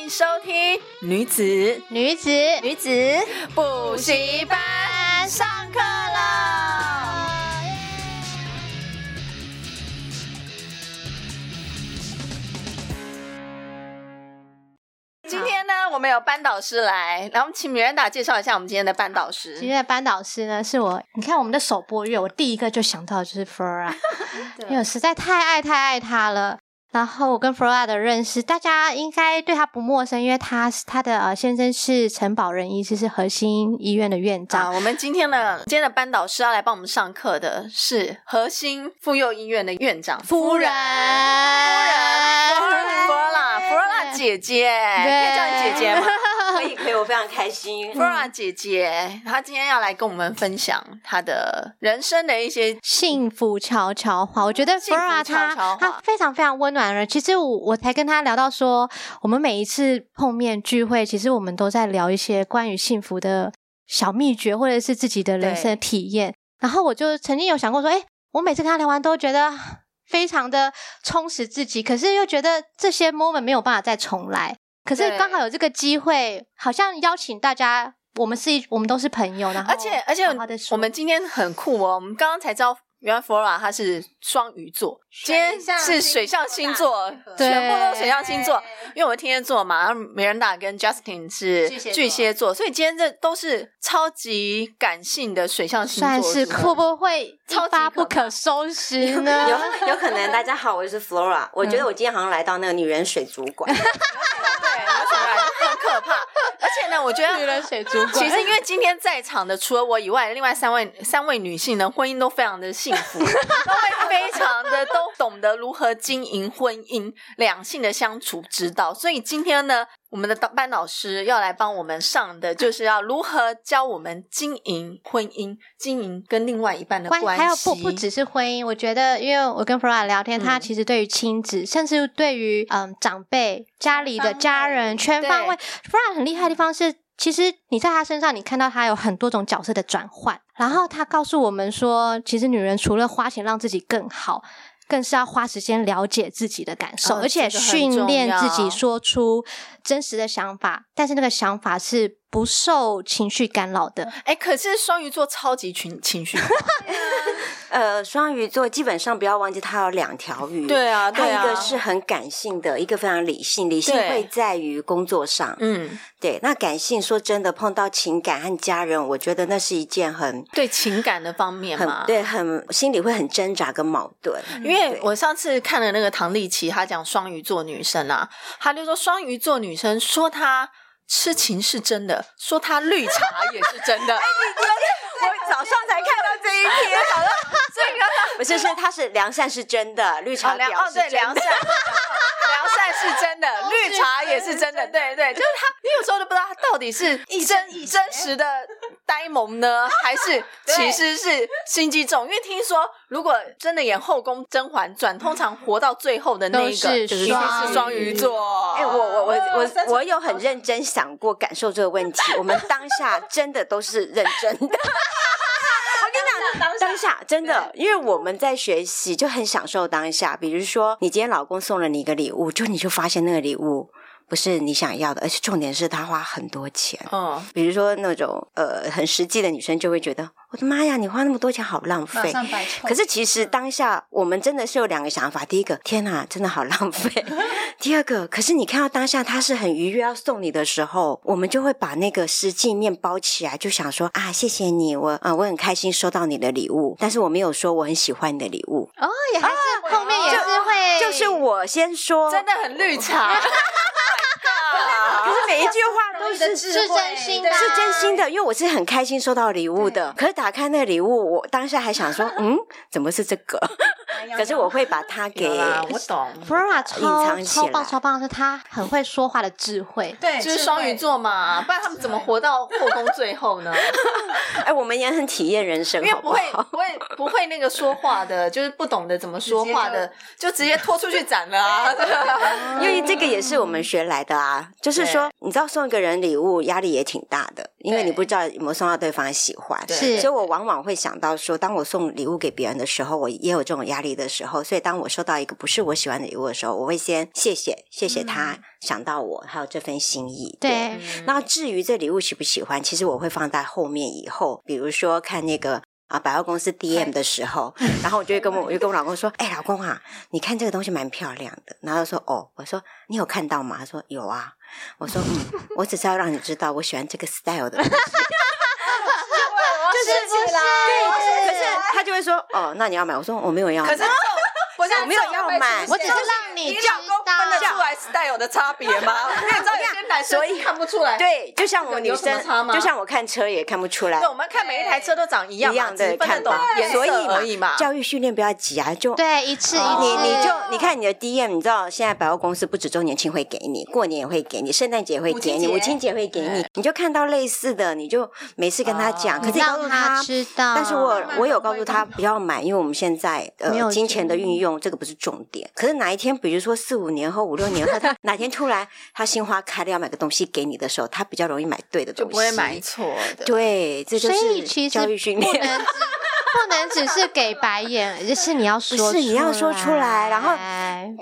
迎收听女子女子女子补习班上课了。今天呢，我们有班导师来，然后请米兰达介绍一下我们今天的班导师。今天的班导师呢，是我。你看我们的首播月，我第一个就想到的就是 Flora，因为我实在太爱太爱她了。然后我跟 Flora 的认识，大家应该对她不陌生，因为她是她的呃先生是陈宝仁医师，是核心医院的院长。啊，我们今天的今天的班导师要来帮我们上课的是核心妇幼医院的院长夫人，夫人，夫人，Flora，Flora 姐姐，可以叫你姐姐吗？可以，可以，我非常开心。Flora 姐姐，她今天要来跟我们分享她的人生的一些幸福悄悄话。我觉得 Flora 她她非常非常温暖。其实我我才跟她聊到说，我们每一次碰面聚会，其实我们都在聊一些关于幸福的小秘诀，或者是自己的人生的体验。然后我就曾经有想过说，哎，我每次跟她聊完都觉得非常的充实自己，可是又觉得这些 moment 没有办法再重来。可是刚好有这个机会，好像邀请大家，我们是一，我们都是朋友，然后而且而且我们今天很酷哦，我们刚刚才知道。原来 Flora 她是双鱼座，今天是水象星座，全部都是水象星座。因为我们天蝎座嘛，然后米兰达跟 Justin 是巨蟹座，所以今天这都是超级感性的水象星座。算是会不会超发不可收拾呢？有有可能。大家好，我是 Flora，我觉得我今天好像来到那个女人水族馆。可怕，而且呢，我觉得其实因为今天在场的除了我以外，另外三位三位女性呢，婚姻都非常的幸福，都会非常的都懂得如何经营婚姻、两性的相处之道。所以今天呢，我们的班老师要来帮我们上的，就是要如何教我们经营婚姻、经营跟另外一半的关系。还有不不只是婚姻，我觉得，因为我跟 Flora 聊天，她、嗯、其实对于亲子，甚至对于嗯长辈、家里的家人，全方位。Flora 很厉害的地方是，其实你在他身上，你看到他有很多种角色的转换。然后他告诉我们说，其实女人除了花钱让自己更好，更是要花时间了解自己的感受，哦、而且训练自己说出真实的想法。但是那个想法是不受情绪干扰的。哎，可是双鱼座超级群情绪。呃，双鱼座基本上不要忘记，它有两条鱼。对啊，对啊，它一个是很感性的，一个非常理性。理性会在于工作上，嗯，对。那感性说真的，碰到情感和家人，我觉得那是一件很对情感的方面嘛，对，很心里会很挣扎跟矛盾。因为我上次看了那个唐丽琪，她讲双鱼座女生啊，她就说双鱼座女生说她痴情是真的，说她绿茶也是真的。我早上才看到这一篇，好 了，这个不是，是他是良善是真的，绿茶婊是真的。良善，良善是真的，绿茶也是真的。对对，就是他，你有时候都不知道他到底是真真实的呆萌呢，还是 其实是心机重？因为听说，如果真的演《后宫甄嬛传》，通常活到最后的那一个就是双鱼座。哎，我我我我我有很认真想过感受这个问题，我们当下真的都是认真的。当下真的，因为我们在学习，就很享受当下。比如说，你今天老公送了你一个礼物，就你就发现那个礼物。不是你想要的，而且重点是他花很多钱。哦，比如说那种呃很实际的女生就会觉得，我的妈呀，你花那么多钱好浪费。可是其实当下我们真的是有两个想法：第一个，天哪，真的好浪费；第二个，可是你看到当下他是很愉悦要送你的时候，我们就会把那个实际面包起来，就想说啊，谢谢你，我啊我很开心收到你的礼物，但是我没有说我很喜欢你的礼物。哦，也还是后面也是会，就是我先说，真的很绿茶。yeah. 可是每一句话都是是真心的，是真心的，因为我是很开心收到礼物的。可是打开那个礼物，我当下还想说，嗯，怎么是这个？可是我会把它给我懂。Flora 超超棒超棒，是他很会说话的智慧，对，就是双鱼座嘛，不然他们怎么活到后宫最后呢？哎，我们也很体验人生，因为不会不会会不会那个说话的，就是不懂得怎么说话的，就直接拖出去斩了啊！因为这个也是我们学来的啊，就是说，你知道送一个人礼物压力也挺大的，因为你不知道有没有送到对方喜欢。是，所以我往往会想到说，当我送礼物给别人的时候，我也有这种压力的时候，所以当我收到一个不是我喜欢的礼物的时候，我会先谢谢，谢谢他想到我，还有这份心意。对，那至于这礼物喜不喜欢，其实我会放在后面以后，比如说看那个。啊，百货公司 DM 的时候，然后我就会跟我，我就跟我老公说：“哎，老公啊，你看这个东西蛮漂亮的。”然后他说：“哦，我说你有看到吗？”他说：“有啊。”我说：“嗯，我只是要让你知道，我喜欢这个 style 的东西。”就是不是？对，可是他就会说：“哦，那你要买？”我说：“我没有要买。”我没有要买，我只是让你知道分得出来 style 的差别吗？你知道有些男生看不出来。对，就像我们女生，就像我看车也看不出来。对，我们看每一台车都长一样，一样的看懂颜色而已嘛。教育训练不要急啊，就对一次一你你就你看你的 DM，你知道现在百货公司不止周年庆会给你，过年也会给你，圣诞节也会给你，母亲节会给你，你就看到类似的，你就每次跟他讲，可是告诉他知道。但是我我有告诉他不要买，因为我们现在呃金钱的运用。这个不是重点，可是哪一天，比如说四五年后、五六年后，他 哪天突然他心花开了要买个东西给你的时候，他比较容易买对的东西，就不会买错的。对，这就是教育训练。不能只是给白眼，就是你要说是你要说出来，然后，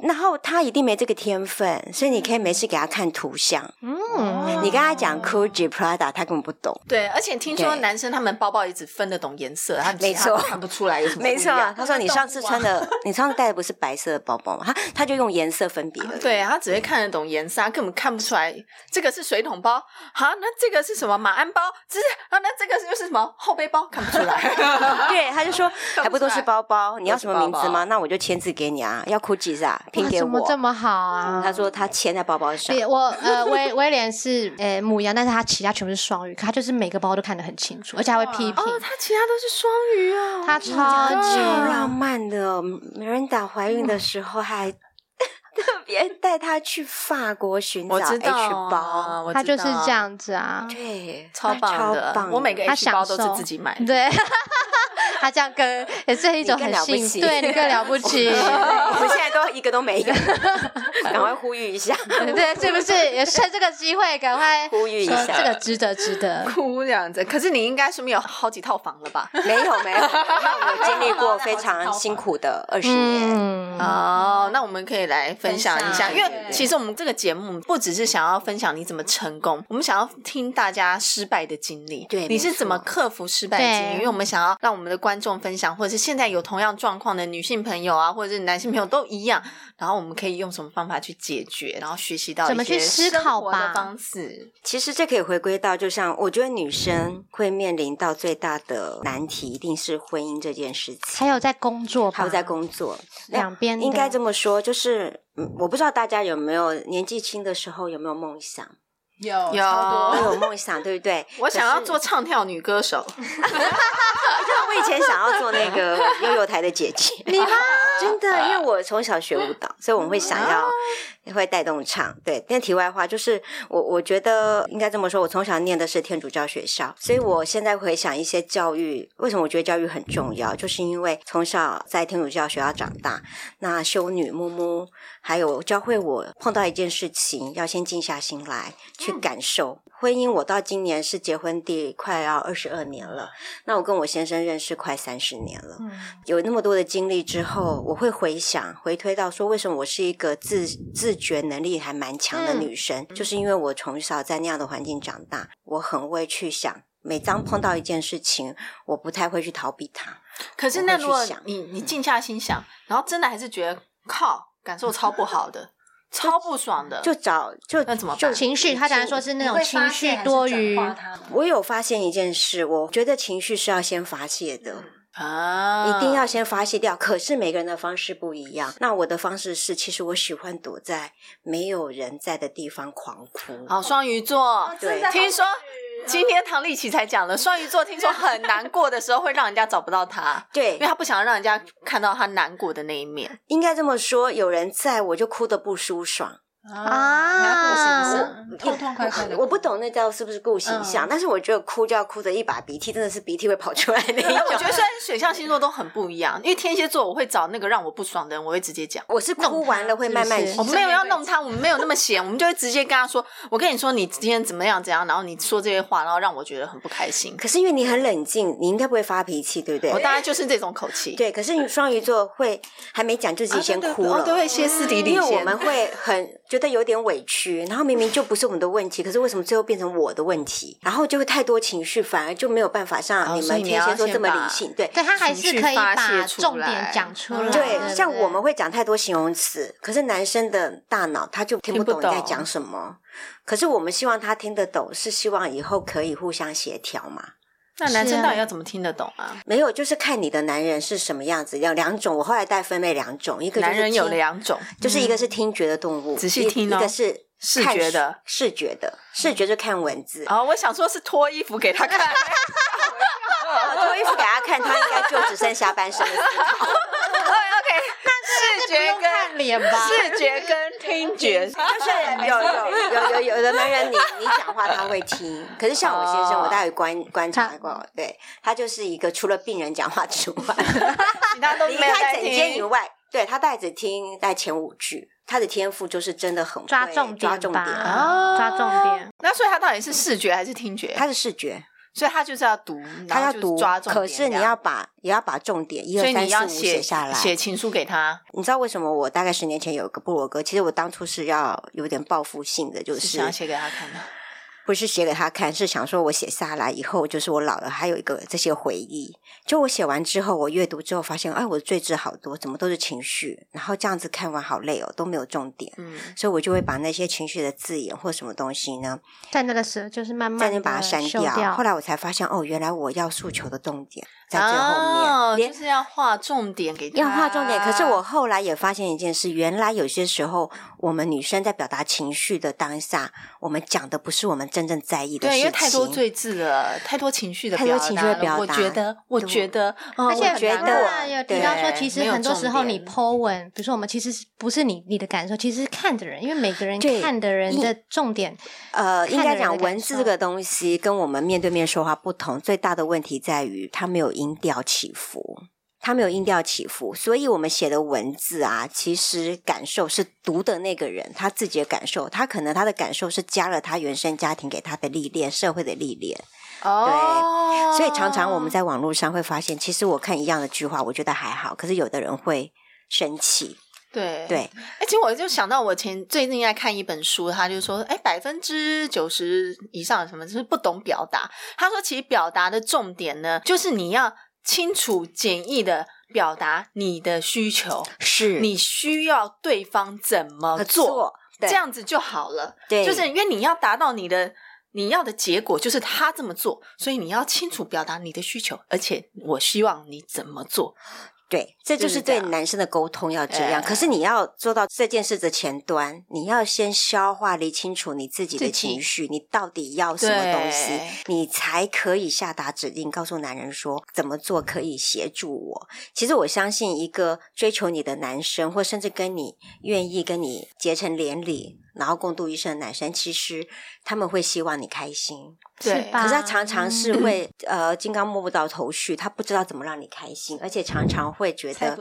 然后他一定没这个天分，所以你可以没事给他看图像。嗯，你跟他讲 Gucci Prada，他根本不懂。对，而且听说男生他们包包也只分得懂颜色，他没错看不出来有什么。没错，他说你上次穿的，你上次带的不是白色的包包吗？他他就用颜色分别了。对，他只会看得懂颜色，他根本看不出来这个是水桶包。好，那这个是什么马鞍包？这是啊，那这个又是什么后背包？看不出来。对，他就说 还不都是包包？你要什么名字吗？那我就签字给你啊。要 Gucci 是吧？拼给我。怎么这么好啊？他说他钱在包包上。我呃 威威廉是呃母羊，但是他其他全部是双鱼，他就是每个包都看得很清楚，而且还会批评。哦，他其他都是双鱼啊。他超级浪漫的。Miranda 怀孕的时候还特别带他去法国寻找 H 包，他就是这样子啊。对，超棒的。我每个 H 包都是自己买的。对。他这样跟也是一种很幸福，对你更了不起。我们现在都一个都没有，赶快呼吁一下，对，是不是？也趁这个机会赶快呼吁一下，这个值得，值得。哭这样子，可是你应该是没有好几套房了吧？没有，没有，没有，我们经历过 非常辛苦的二十年。哦，那我们可以来分享一下，因为其实我们这个节目不只是想要分享你怎么成功，我们想要听大家失败的经历。对，你是怎么克服失败的经历？因为我们想要让我们的观众分享，或者是现在有同样状况的女性朋友啊，或者是男性朋友都一样，然后我们可以用什么方法去解决，然后学习到怎么去思考吧。方式。其实这可以回归到，就像我觉得女生会面临到最大的难题，一定是婚姻这件事情，还有在工作，还有在工作。两边，应该这么说，就是嗯，我不知道大家有没有年纪轻的时候有没有梦想。有有有梦想，对不对？我想要做唱跳女歌手。我以前想要做那个幼幼台的姐姐。你吗？真的，因为我从小学舞蹈，所以我们会想要会带动唱。对，但题外话就是，我我觉得应该这么说，我从小念的是天主教学校，所以我现在回想一些教育，为什么我觉得教育很重要，就是因为从小在天主教学校长大，那修女木木还有教会我碰到一件事情，要先静下心来去感受。婚姻，我到今年是结婚第快要二十二年了。那我跟我先生认识快三十年了，嗯、有那么多的经历之后，我会回想、回推到说，为什么我是一个自自觉能力还蛮强的女生？嗯、就是因为我从小在那样的环境长大，我很会去想，每当碰到一件事情，我不太会去逃避它。可是，那如果你你静下心想，然后真的还是觉得靠，感受超不好的。超不爽的，就找就那怎么办？情绪，他当然说是那种情绪多余。我有发现一件事，我觉得情绪是要先发泄的啊，一定要先发泄掉。可是每个人的方式不一样。那我的方式是，其实我喜欢躲在没有人在的地方狂哭。好，双鱼座，对，听说。今天唐丽琪才讲了，双鱼座听说很难过的时候会让人家找不到他，对，因为他不想让人家看到他难过的那一面。应该这么说，有人在我就哭得不舒爽。啊，痛痛快快的。我不懂那叫是不是顾形象，但是我觉得哭就要哭的一把鼻涕，真的是鼻涕会跑出来那一 种。我觉得虽然水象星座都很不一样，因为天蝎座我会找那个让我不爽的人，我会直接讲。我是哭完了会慢慢，我没有要弄他，我们没有那么闲，我们就会直接跟他说：“我跟你说，你今天怎么样怎样，然后你说这些话，然后让我觉得很不开心。”可是因为你很冷静，你应该不会发脾气，对不对？我大概就是这种口气。对，可是你双鱼座会还没讲就自己先哭了，都会歇斯底里，因为我们会很觉得有点委屈。然后明明就不是我们的问题，可是为什么最后变成我的问题？然后就会太多情绪，反而就没有办法像你们天蝎座这么理性。对，对他还是可以把重点讲出来。对，像我们会讲太多形容词，可是男生的大脑他就听不懂你在讲什么。可是我们希望他听得懂，是希望以后可以互相协调嘛。那男生到底要怎么听得懂啊？没有，就是看你的男人是什么样子。要两种，我后来带分类两种，一个男人有两种，就是一个是听觉的动物，仔细听哦，一个是。视觉的，视觉的，视觉就看文字。哦，我想说是脱衣服给他看，脱衣服给他看，他应该就只剩下半身的思考。跟脸吧，视觉跟听觉，就是 有有有有有的男人，你你讲话他会听，可是像我先生，我大概观观察过，对他就是一个除了病人讲话之外，其他都没有在听。离开诊间以外，对他带着听带前五句。他的天赋就是真的很抓重点，抓重点，抓重点。那所以他到底是视觉还是听觉？他是视觉，所以他就是要读，他要读抓重点。可是你要把也要把重点一二三四五写下来，写情书给他。你知道为什么我大概十年前有一个部落格？其实我当初是要有点报复性的，就是想写给他看的。不是写给他看，是想说我写下来以后，就是我老了还有一个这些回忆。就我写完之后，我阅读之后发现，哎，我的罪字好多，怎么都是情绪，然后这样子看完好累哦，都没有重点。嗯，所以我就会把那些情绪的字眼或什么东西呢，在那个时候就是慢慢在那把它删掉。掉后来我才发现，哦，原来我要诉求的重点在最后面，哦、连就是要画重点给他，要画重点。可是我后来也发现一件事，原来有些时候我们女生在表达情绪的当下，我们讲的不是我们真正在意的。对，因为太多罪字了，太多情绪的表达，太多情绪的表达。我觉得，我觉得，而且觉得有提到说，其实很多时候你 po 文，比如说我们其实不是你你的感受，其实是看的人，因为每个人看的人的重点，呃，应该讲文字这个东西跟我们面对面说话不同，最大的问题在于它没有音调起伏，它没有音调起伏，所以我们写的文字啊，其实感受是读的那个人他自己的感受，他可能他的感受是加了他原生家庭给他的历练，社会的历练。哦，对，所以常常我们在网络上会发现，其实我看一样的句话，我觉得还好，可是有的人会生气。对对，哎，其实我就想到我前最近在看一本书，他就说，哎，百分之九十以上什么就是不懂表达。他说，其实表达的重点呢，就是你要清楚简易的表达你的需求，是你需要对方怎么做，这样子就好了。对，就是因为你要达到你的。你要的结果就是他这么做，所以你要清楚表达你的需求，而且我希望你怎么做。对，这就是对男生的沟通要这样。可是你要做到这件事的前端，你要先消化、理清楚你自己的情绪，你到底要什么东西，你才可以下达指令，告诉男人说怎么做可以协助我。其实我相信，一个追求你的男生，或甚至跟你愿意跟你结成连理。然后共度一生的男生，其实他们会希望你开心，对。可是他常常是会呃，金刚摸不到头绪，他不知道怎么让你开心，而且常常会觉得。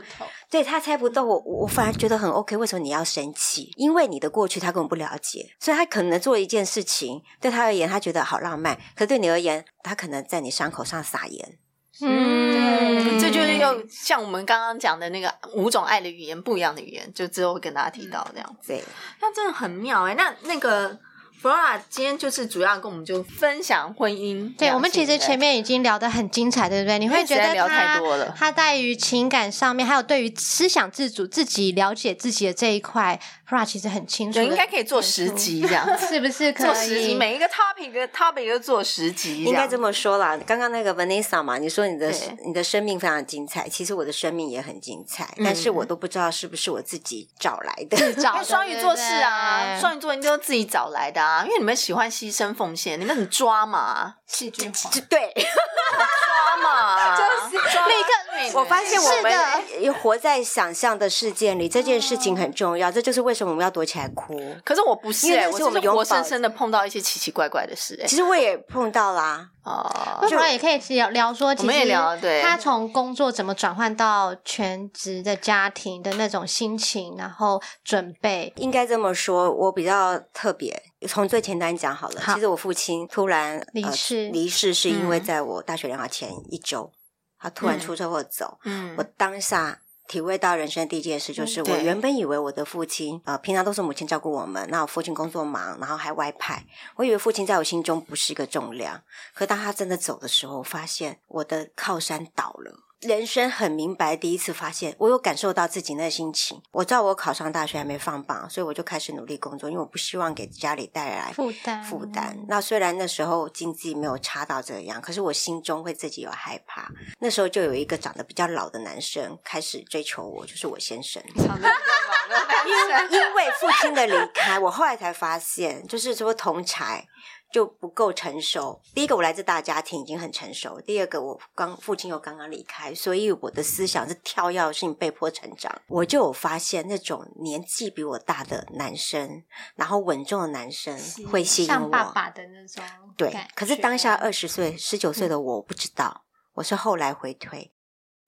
对，他猜不透。我我反而觉得很 OK。为什么你要生气？因为你的过去他根本不了解，所以他可能做一件事情，对他而言他觉得好浪漫，可对你而言，他可能在你伤口上撒盐。嗯，这就是又像我们刚刚讲的那个五种爱的语言，不一样的语言，就之后会跟大家提到这样子。对，那真的很妙哎、欸。那那个。Flora 今天就是主要跟我们就分享婚姻。对，我们其实前面已经聊得很精彩，对不对？你会觉得他聊太多了，他在于情感上面，还有对于思想自主、自己了解自己的这一块，Flora 其实很清楚。应该可以做十集这样，是不是？可以做十集，每一个 topic 的 topic 都做十集。应该这么说啦。刚刚那个 Vanessa 嘛，你说你的你的生命非常精彩，其实我的生命也很精彩，嗯、但是我都不知道是不是我自己找来的。找双鱼座是啊，双鱼座你都自己找来的啊。啊，因为你们喜欢牺牲奉献，你们很抓嘛，戏剧化，对，抓嘛，就是抓立刻我发现我们活在想象的世界里，这件事情很重要。这就是为什么我们要躲起来哭。可是我不是，哎，我是活生生的碰到一些奇奇怪怪的事。哎，其实我也碰到啦。哦，不然也可以聊聊说，其实他从工作怎么转换到全职的家庭的那种心情，然后准备。应该这么说，我比较特别。从最前单讲好了，其实我父亲突然离世，离世是因为在我大学联考前一周，他突然出车祸走。嗯，我当下。体会到人生第一件事就是，我原本以为我的父亲，呃，平常都是母亲照顾我们，那我父亲工作忙，然后还外派，我以为父亲在我心中不是一个重量。可当他真的走的时候，我发现我的靠山倒了。人生很明白，第一次发现，我有感受到自己那心情。我知道我考上大学还没放榜，所以我就开始努力工作，因为我不希望给家里带来负担。负担。那虽然那时候经济没有差到这样，可是我心中会自己有害怕。那时候就有一个长得比较老的男生开始追求我，就是我先生。因因为父亲的离开，我后来才发现，就是说同侪。就不够成熟。第一个，我来自大家庭，已经很成熟；第二个，我刚父亲又刚刚离开，所以我的思想是跳跃性被迫成长。我就有发现，那种年纪比我大的男生，然后稳重的男生会吸引我，像爸爸的那种。对，可是当下二十岁、十九岁的我，我不知道，我是后来回推。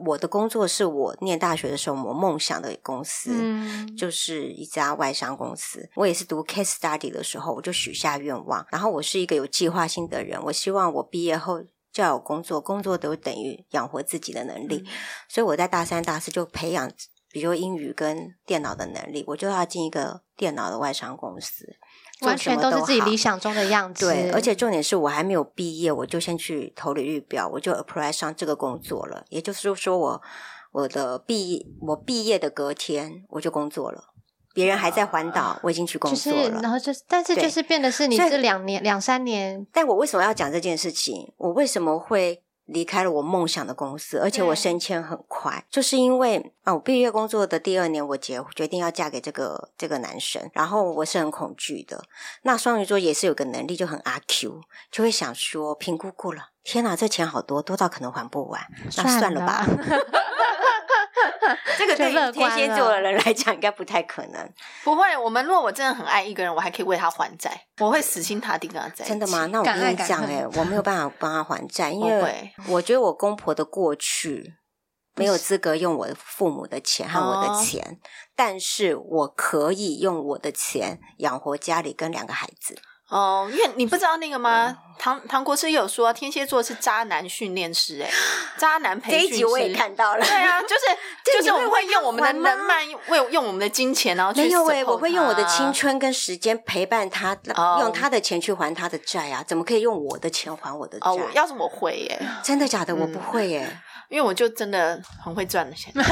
我的工作是我念大学的时候我梦想的公司，嗯，就是一家外商公司。我也是读 case study 的时候，我就许下愿望。然后我是一个有计划性的人，我希望我毕业后就要有工作，工作都等于养活自己的能力。嗯，所以我在大三、大四就培养，比如英语跟电脑的能力，我就要进一个电脑的外商公司。完全都是自己理想中的样子。对，而且重点是我还没有毕业，我就先去投履历表，我就 apply 上这个工作了。也就是说，我我的毕我毕业的隔天我就工作了，别人还在环岛，我已经去工作了。就是、然后就是，但是就是变得是你这两年两三年。但我为什么要讲这件事情？我为什么会？离开了我梦想的公司，而且我升迁很快，就是因为啊，我毕业工作的第二年，我结决定要嫁给这个这个男生，然后我是很恐惧的。那双鱼座也是有个能力，就很阿 Q，就会想说评估过了，天哪，这钱好多，多到可能还不完，那算了吧。这个对于天蝎座的人来讲，应该不太可能。不会，我们如果我真的很爱一个人，我还可以为他还债，我会死心塌地跟他在一起。真的吗？那我跟你讲，哎，我没有办法帮他还债，因为我觉得我公婆的过去没有资格用我的父母的钱和我的钱，但是我可以用我的钱养活家里跟两个孩子。哦，因为你不知道那个吗？唐唐国师也有说，天蝎座是渣男训练师，哎，渣男培训师。这一集我也看到了。对啊，就是 就是我们会用我们的能耐，为用我们的金钱，然后去。没有哎，我会用我的青春跟时间陪伴他，用他的钱去还他的债啊！怎么可以用我的钱还我的债？哦，要是我会耶，真的假的？我不会耶，因为我就真的很会赚的钱。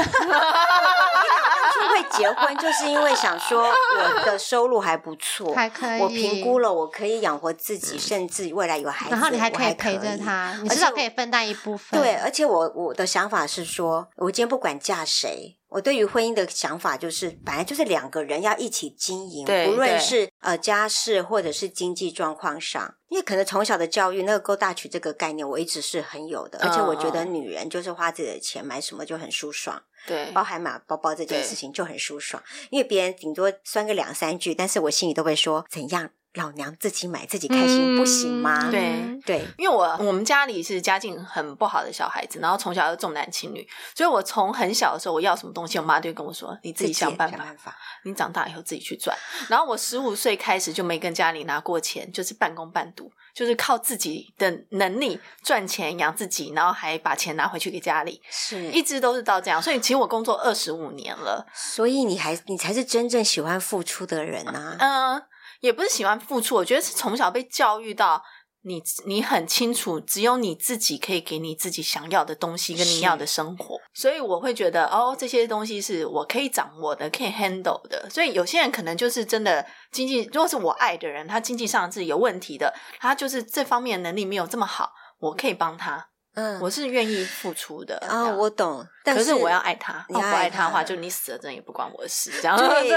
会结婚就是因为想说我的收入还不错，还可以。我评估了，我可以养活自己，甚至未来有孩子，然后你还可以陪着他，你至少可以分担一部分。对，而且我我的想法是说，我今天不管嫁谁，我对于婚姻的想法就是，本来就是两个人要一起经营，对不论是呃家事或者是经济状况上，因为可能从小的教育，那个 go Dutch 这个概念，我一直是很有的，而且我觉得女人就是花自己的钱买什么就很舒爽。对，包含买包包这件事情就很舒爽，因为别人顶多酸个两三句，但是我心里都会说怎样。老娘自己买自己开心，嗯、不行吗？对对，因为我我们家里是家境很不好的小孩子，然后从小又重男轻女，所以我从很小的时候我要什么东西，我妈就跟我说：“你自己想办法，想办法你长大以后自己去赚。”然后我十五岁开始就没跟家里拿过钱，就是半工半读，就是靠自己的能力赚钱养自己，然后还把钱拿回去给家里，是一直都是到这样。所以其实我工作二十五年了，所以你还你才是真正喜欢付出的人啊。嗯。也不是喜欢付出，我觉得是从小被教育到你，你很清楚，只有你自己可以给你自己想要的东西跟你要的生活，所以我会觉得哦，这些东西是我可以掌握的，可以 handle 的。所以有些人可能就是真的经济，如果是我爱的人，他经济上是有问题的，他就是这方面能力没有这么好，我可以帮他。嗯，我是愿意付出的啊，我懂。但是我要爱他，你不爱他的话，就你死了，真的也不关我的事。这样对，对。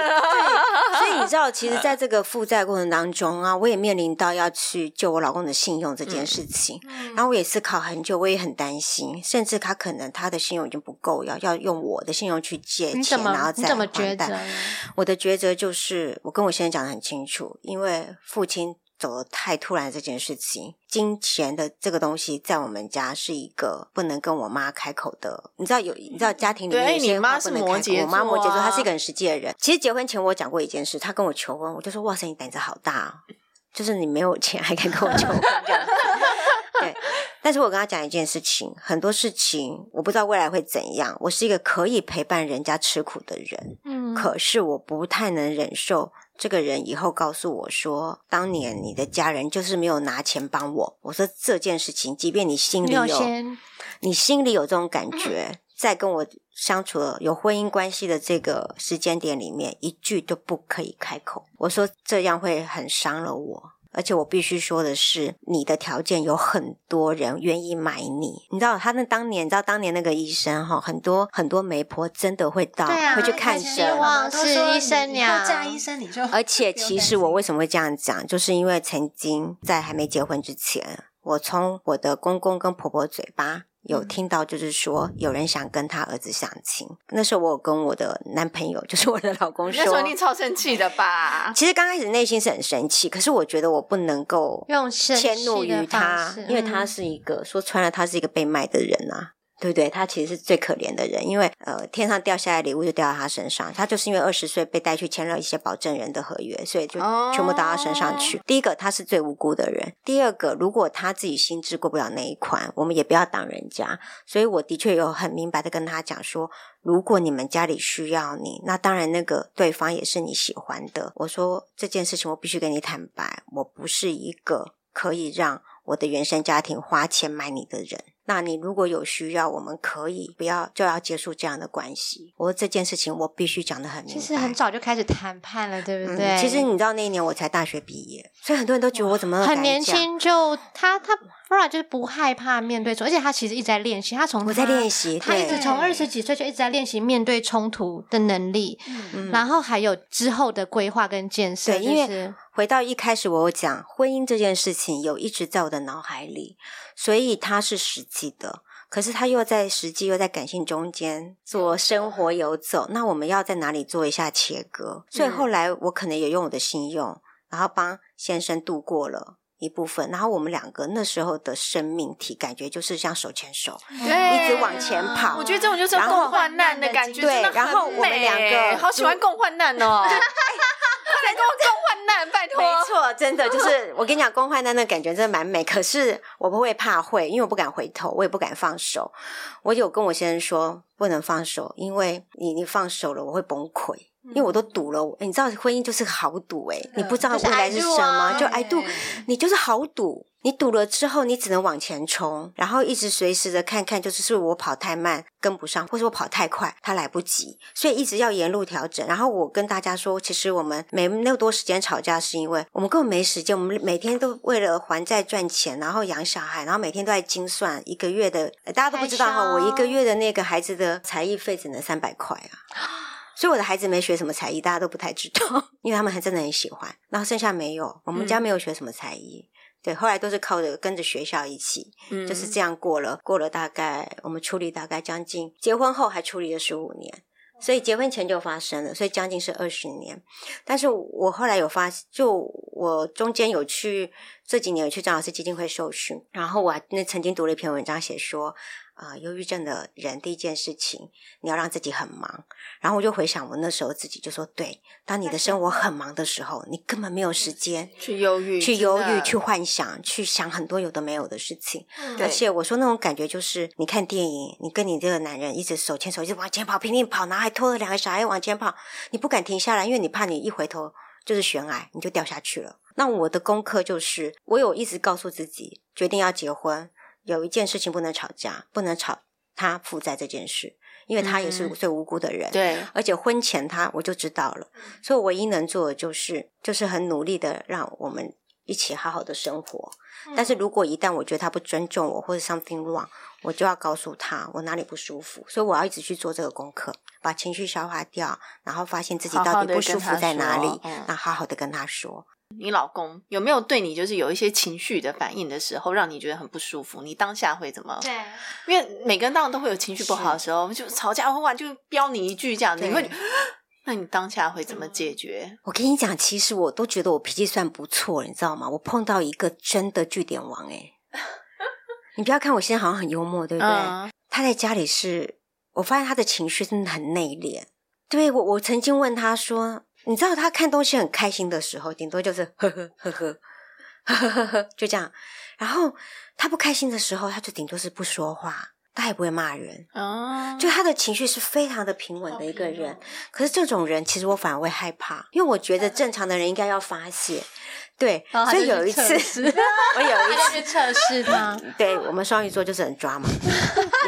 所以你知道，其实在这个负债过程当中啊，我也面临到要去救我老公的信用这件事情。然后我也思考很久，我也很担心，甚至他可能他的信用已经不够，要要用我的信用去借钱，然后再还贷。我的抉择就是，我跟我先生讲的很清楚，因为父亲。走得太突然这件事情，金钱的这个东西在我们家是一个不能跟我妈开口的。你知道有，你知道家庭里面有些话不能开口。我妈摩羯座，她是一个很实际的人。其实结婚前我讲过一件事，她跟我求婚，我就说：“哇塞，你胆子好大啊！就是你没有钱还敢跟我求婚这样子。”对。但是我跟他讲一件事情，很多事情我不知道未来会怎样。我是一个可以陪伴人家吃苦的人，嗯，可是我不太能忍受。这个人以后告诉我说：“当年你的家人就是没有拿钱帮我。”我说这件事情，即便你心里有，有你心里有这种感觉，在跟我相处了有婚姻关系的这个时间点里面，一句都不可以开口。我说这样会很伤了我。而且我必须说的是，你的条件有很多人愿意买你。你知道他那当年，你知道当年那个医生哈，很多很多媒婆真的会到，啊、会去看诊。希望是医生呀，嫁医生你就。而且其实我为什么会这样讲，就是因为曾经在还没结婚之前，我从我的公公跟婆婆嘴巴。有听到，就是说有人想跟他儿子相亲。那时候我有跟我的男朋友，就是我的老公说，那时候你超生气的吧？其实刚开始内心是很生气，可是我觉得我不能够用迁怒于他，因为他是一个说穿了，他是一个被卖的人啊。对不对？他其实是最可怜的人，因为呃，天上掉下来礼物就掉到他身上。他就是因为二十岁被带去签了一些保证人的合约，所以就全部到他身上去。Oh. 第一个，他是最无辜的人；第二个，如果他自己心智过不了那一关，我们也不要挡人家。所以我的确有很明白的跟他讲说，如果你们家里需要你，那当然那个对方也是你喜欢的。我说这件事情，我必须跟你坦白，我不是一个可以让我的原生家庭花钱买你的人。那你如果有需要，我们可以不要就要结束这样的关系。我说这件事情我必须讲得很明白。其实很早就开始谈判了，对不对？嗯、其实你知道那一年我才大学毕业，所以很多人都觉得我怎么很年轻就他他 Flora 就是不害怕面对冲，而且他其实一直在练习。他从我在练习，他一直从二十几岁就一直在练习面对冲突的能力，嗯、然后还有之后的规划跟建设。对，因为回到一开始我有讲婚姻这件事情，有一直在我的脑海里。所以它是实际的，可是他又在实际又在感性中间做生活游走。那我们要在哪里做一下切割？所以后来我可能也用我的信用，然后帮先生度过了一部分。然后我们两个那时候的生命体感觉就是像手牵手，对，一直往前跑。我觉得这种就是共患难的感觉，对。然后我们两个好喜欢共患难哦。快来跟我共患难，拜托！没错，真的就是我跟你讲，共患难的感觉真的蛮美。可是我不会怕会，因为我不敢回头，我也不敢放手。我有跟我先生说，不能放手，因为你你放手了，我会崩溃。因为我都赌了，你知道婚姻就是好赌诶，你不知道未来是什么，就爱赌，你就是好赌。你赌了之后，你只能往前冲，然后一直随时的看看，就是是不是我跑太慢跟不上，或是我跑太快他来不及，所以一直要沿路调整。然后我跟大家说，其实我们没那么多时间吵架，是因为我们根本没时间。我们每天都为了还债赚钱，然后养小孩，然后每天都在精算一个月的。大家都不知道哈，我一个月的那个孩子的才艺费只能三百块啊，所以我的孩子没学什么才艺，大家都不太知道，因为他们还真的很喜欢。然后剩下没有，我们家没有学什么才艺。嗯对，后来都是靠着跟着学校一起，嗯，就是这样过了，过了大概我们处理大概将近，结婚后还处理了十五年，所以结婚前就发生了，所以将近是二十年。但是我后来有发，就我中间有去这几年有去张老师基金会受训，然后我还那曾经读了一篇文章，写说。啊，忧郁、呃、症的人，第一件事情你要让自己很忙。然后我就回想我那时候自己就说，对，当你的生活很忙的时候，你根本没有时间去忧郁、去忧郁、去幻想、去想很多有的没有的事情。嗯、而且我说那种感觉就是，你看电影，你跟你这个男人一直手牵手，一直往前跑，拼命跑，然后还拖了两个小孩往前跑，你不敢停下来，因为你怕你一回头就是悬崖，你就掉下去了。那我的功课就是，我有一直告诉自己，决定要结婚。有一件事情不能吵架，不能吵他负债这件事，因为他也是最无辜的人。嗯、对，而且婚前他我就知道了，所以我唯一能做的就是，就是很努力的让我们一起好好的生活。嗯、但是如果一旦我觉得他不尊重我，或者 something wrong，我就要告诉他我哪里不舒服。所以我要一直去做这个功课，把情绪消化掉，然后发现自己到底不舒服在哪里，那好，好好的跟他说。你老公有没有对你就是有一些情绪的反应的时候，让你觉得很不舒服？你当下会怎么？对，因为每个人当然都会有情绪不好的时候，就吵架，忽然就飙你一句这样子，你会，那你当下会怎么解决？我跟你讲，其实我都觉得我脾气算不错，你知道吗？我碰到一个真的据点王，哎，你不要看我现在好像很幽默，对不对？嗯、他在家里是，我发现他的情绪真的很内敛。对，我，我曾经问他说。你知道他看东西很开心的时候，顶多就是呵呵呵呵，呵呵呵呵就这样。然后他不开心的时候，他就顶多是不说话，他也不会骂人。哦，就他的情绪是非常的平稳的一个人。可是这种人，其实我反而会害怕，因为我觉得正常的人应该要发泄。对，哦、所以有一次，我有一次测试 他。对，我们双鱼座就是很抓嘛。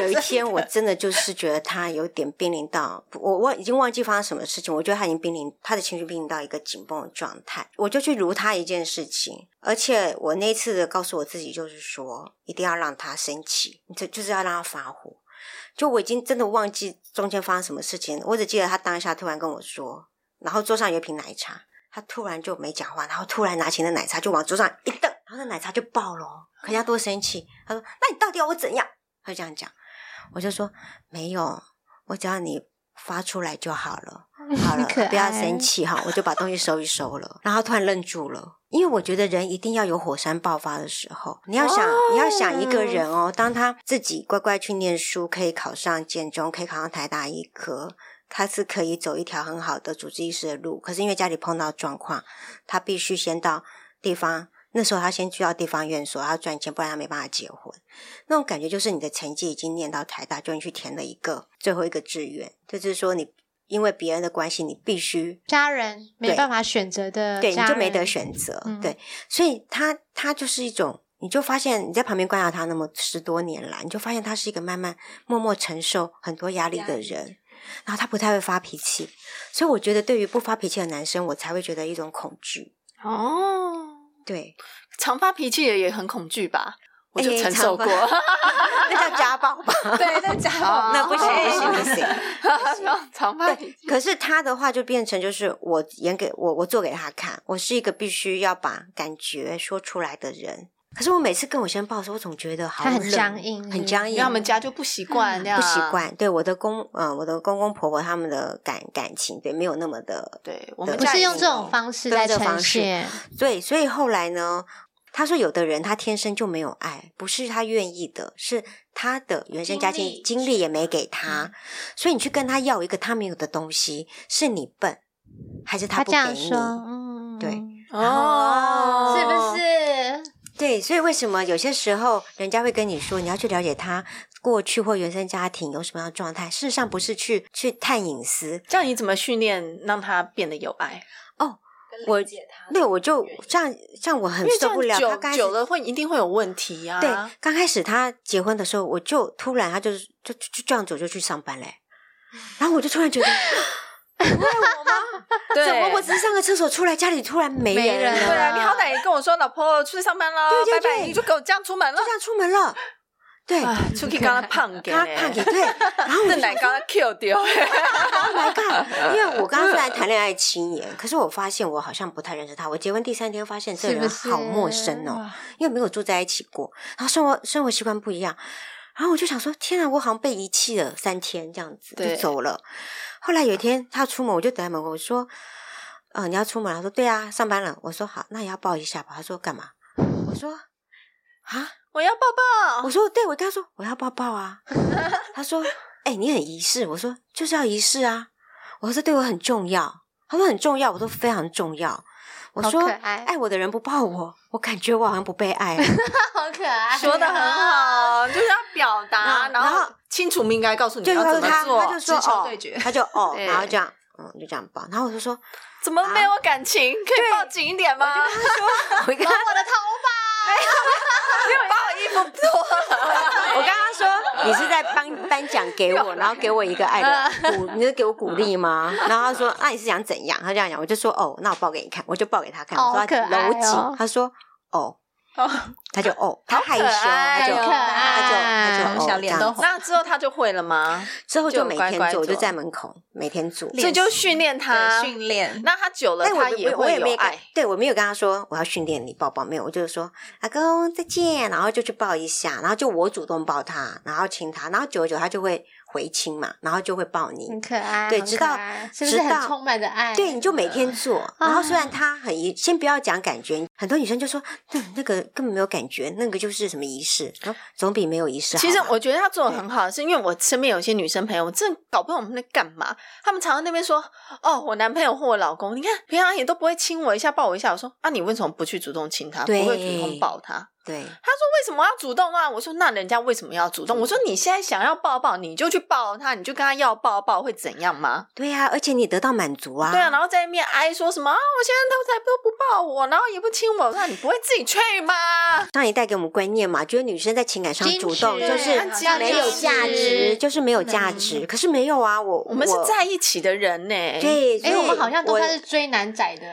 有一天，我真的就是觉得他有点濒临到，我我已经忘记发生什么事情。我觉得他已经濒临，他的情绪濒临到一个紧绷的状态。我就去如他一件事情，而且我那次的告诉我自己就是说，一定要让他生气，就就是要让他发火。就我已经真的忘记中间发生什么事情，我只记得他当下突然跟我说，然后桌上有一瓶奶茶。他突然就没讲话，然后突然拿起那奶茶就往桌上一瞪，然后那奶茶就爆了。可人家多生气，他说：“那你到底要我怎样？”他就这样讲，我就说：“没有，我只要你发出来就好了，好了，不要生气哈。”我就把东西收一收了。然后突然愣住了，因为我觉得人一定要有火山爆发的时候。你要想，你要想一个人哦，当他自己乖乖去念书，可以考上建中，可以考上台大医科。他是可以走一条很好的主治医师的路，可是因为家里碰到状况，他必须先到地方。那时候他先去到地方院所，要赚钱，不然他没办法结婚。那种感觉就是你的成绩已经念到台大，就你去填了一个最后一个志愿，就是说你因为别人的关系，你必须家人没办法选择的，对，你就没得选择。嗯、对，所以他他就是一种，你就发现你在旁边观察他那么十多年来，你就发现他是一个慢慢默默承受很多压力的人。然后他不太会发脾气，所以我觉得对于不发脾气的男生，我才会觉得一种恐惧。哦，对，常发脾气的也很恐惧吧？我就承受过，那叫家暴吧？对，那家暴，那不行不行不行。常发脾气，可是他的话就变成就是我演给我，我做给他看，我是一个必须要把感觉说出来的人。可是我每次跟我先生抱的时候，我总觉得好冷，很僵硬，很僵硬。因为他们家就不习惯那样，不习惯。对我的公，呃，我的公公婆婆他们的感感情，对，没有那么的。对，我们不是用这种方式在呈现。对，所以后来呢，他说有的人他天生就没有爱，不是他愿意的，是他的原生家庭经历也没给他，所以你去跟他要一个他没有的东西，是你笨，还是他不给你？嗯，对，哦，是不是？对，所以为什么有些时候人家会跟你说，你要去了解他过去或原生家庭有什么样的状态？事实上不是去去探隐私，这样你怎么训练让他变得有爱？哦，我对，我就这样，这样我很受不了。他久了会一定会有问题啊。对，刚开始他结婚的时候，我就突然他就就就这样走就去上班嘞，然后我就突然觉得。不爱我吗？对，怎么我只是上个厕所出来，家里突然没人了？人对啊，你好歹也跟我说，老婆出去上班了，对对对，拜拜，你就给我这样出门了，就这样出门了。对，出去刚刚胖给，刚刚胖给，对，然后我奶刚刚 Q 掉。Oh my god！因为我刚刚虽然谈恋爱七年，可是我发现我好像不太认识他。我结婚第三天发现这个人好陌生哦，因为没有住在一起过，然后生活生活习惯不一样，然后我就想说，天啊，我好像被遗弃了三天这样子就走了。后来有一天他要出门，我就等他门口。我说：“呃，你要出门？”他说：“对啊，上班了。”我说：“好，那也要抱一下吧。”他说：“干嘛？”我说：“啊，我要抱抱。”我说：“对，我跟他说我要抱抱啊。”他说：“哎、欸，你很仪式。”我说：“就是要仪式啊。”我说：“这对我很重要。”他说：“很重要。”我说：“非常重要。”我说：“爱我的人不抱我，我感觉我好像不被爱。”好可爱，说的很好，就是要表达，然后。清楚明白告诉你要怎么做，他就说哦，他就哦，然后这样，嗯，就这样抱。然后我就说，怎么没有感情？可以抱紧一点吗？我跟他说，我的头发，没有，把我衣服脱了。我跟他说，你是在颁颁奖给我，然后给我一个爱的鼓，你是给我鼓励吗？然后他说，那你是想怎样？他这样讲，我就说哦，那我抱给你看，我就抱给他看，我说他搂紧，他说哦。哦，他就哦，他害羞，他就他就他就小脸都红。那之后他就会了吗？之后就每天做，就在门口每天做，所以就训练他训练。那他久了，他也会有爱。对，我没有跟他说我要训练你抱抱，没有，我就是说阿公再见，然后就去抱一下，然后就我主动抱他，然后亲他，然后久而久他就会。回亲嘛，然后就会抱你，很可爱。对，直到是不是很充满着爱？对，你就每天做。然后虽然他很仪，先不要讲感觉，很多女生就说，嗯，那个根本没有感觉，那个就是什么仪式，总比没有仪式好。其实我觉得他做的很好，是因为我身边有些女生朋友，我真的搞不懂他们在干嘛。他们常常那边说，哦，我男朋友或我老公，你看平常也都不会亲我一下，抱我一下。我说，啊，你为什么不去主动亲他，不会主动抱他？对，他说为什么要主动啊？我说那人家为什么要主动？我说你现在想要抱抱，你就去抱他，你就跟他要抱抱，会怎样吗？对呀、啊，而且你得到满足啊。对啊，然后在那边哀说什么啊？我现在都才都不抱我，然后也不亲我，那你不会自己去吗？上一代给我们观念嘛，觉得女生在情感上主动就是没有价值，就是没有价值。嗯、可是没有啊，我我们是在一起的人呢。对，哎，我们好像都算是追男仔的，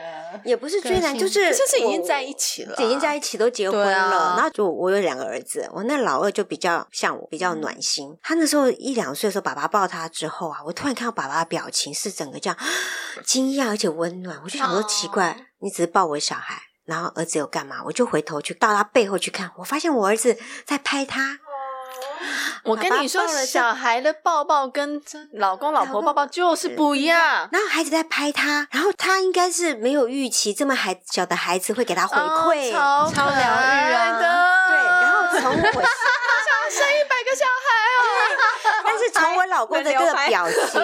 也不是追男，就是就是已经在一起了，已经在一起都结婚了。然后就我有两个儿子，我那老二就比较像我，比较暖心。嗯、他那时候一两岁的时候，爸爸抱他之后啊，我突然看到爸爸的表情是整个这样 惊讶而且温暖。我就想说奇怪，哦、你只是抱我小孩，然后儿子有干嘛？我就回头去到他背后去看，我发现我儿子在拍他。我跟你说，小孩的抱抱跟老公老婆抱抱就是不一样。然后孩子在拍他，然后他应该是没有预期这么孩小的孩子会给他回馈，超超疗愈啊！对，然后从我 想生一百个小孩哦，但是从我老公的这个表情，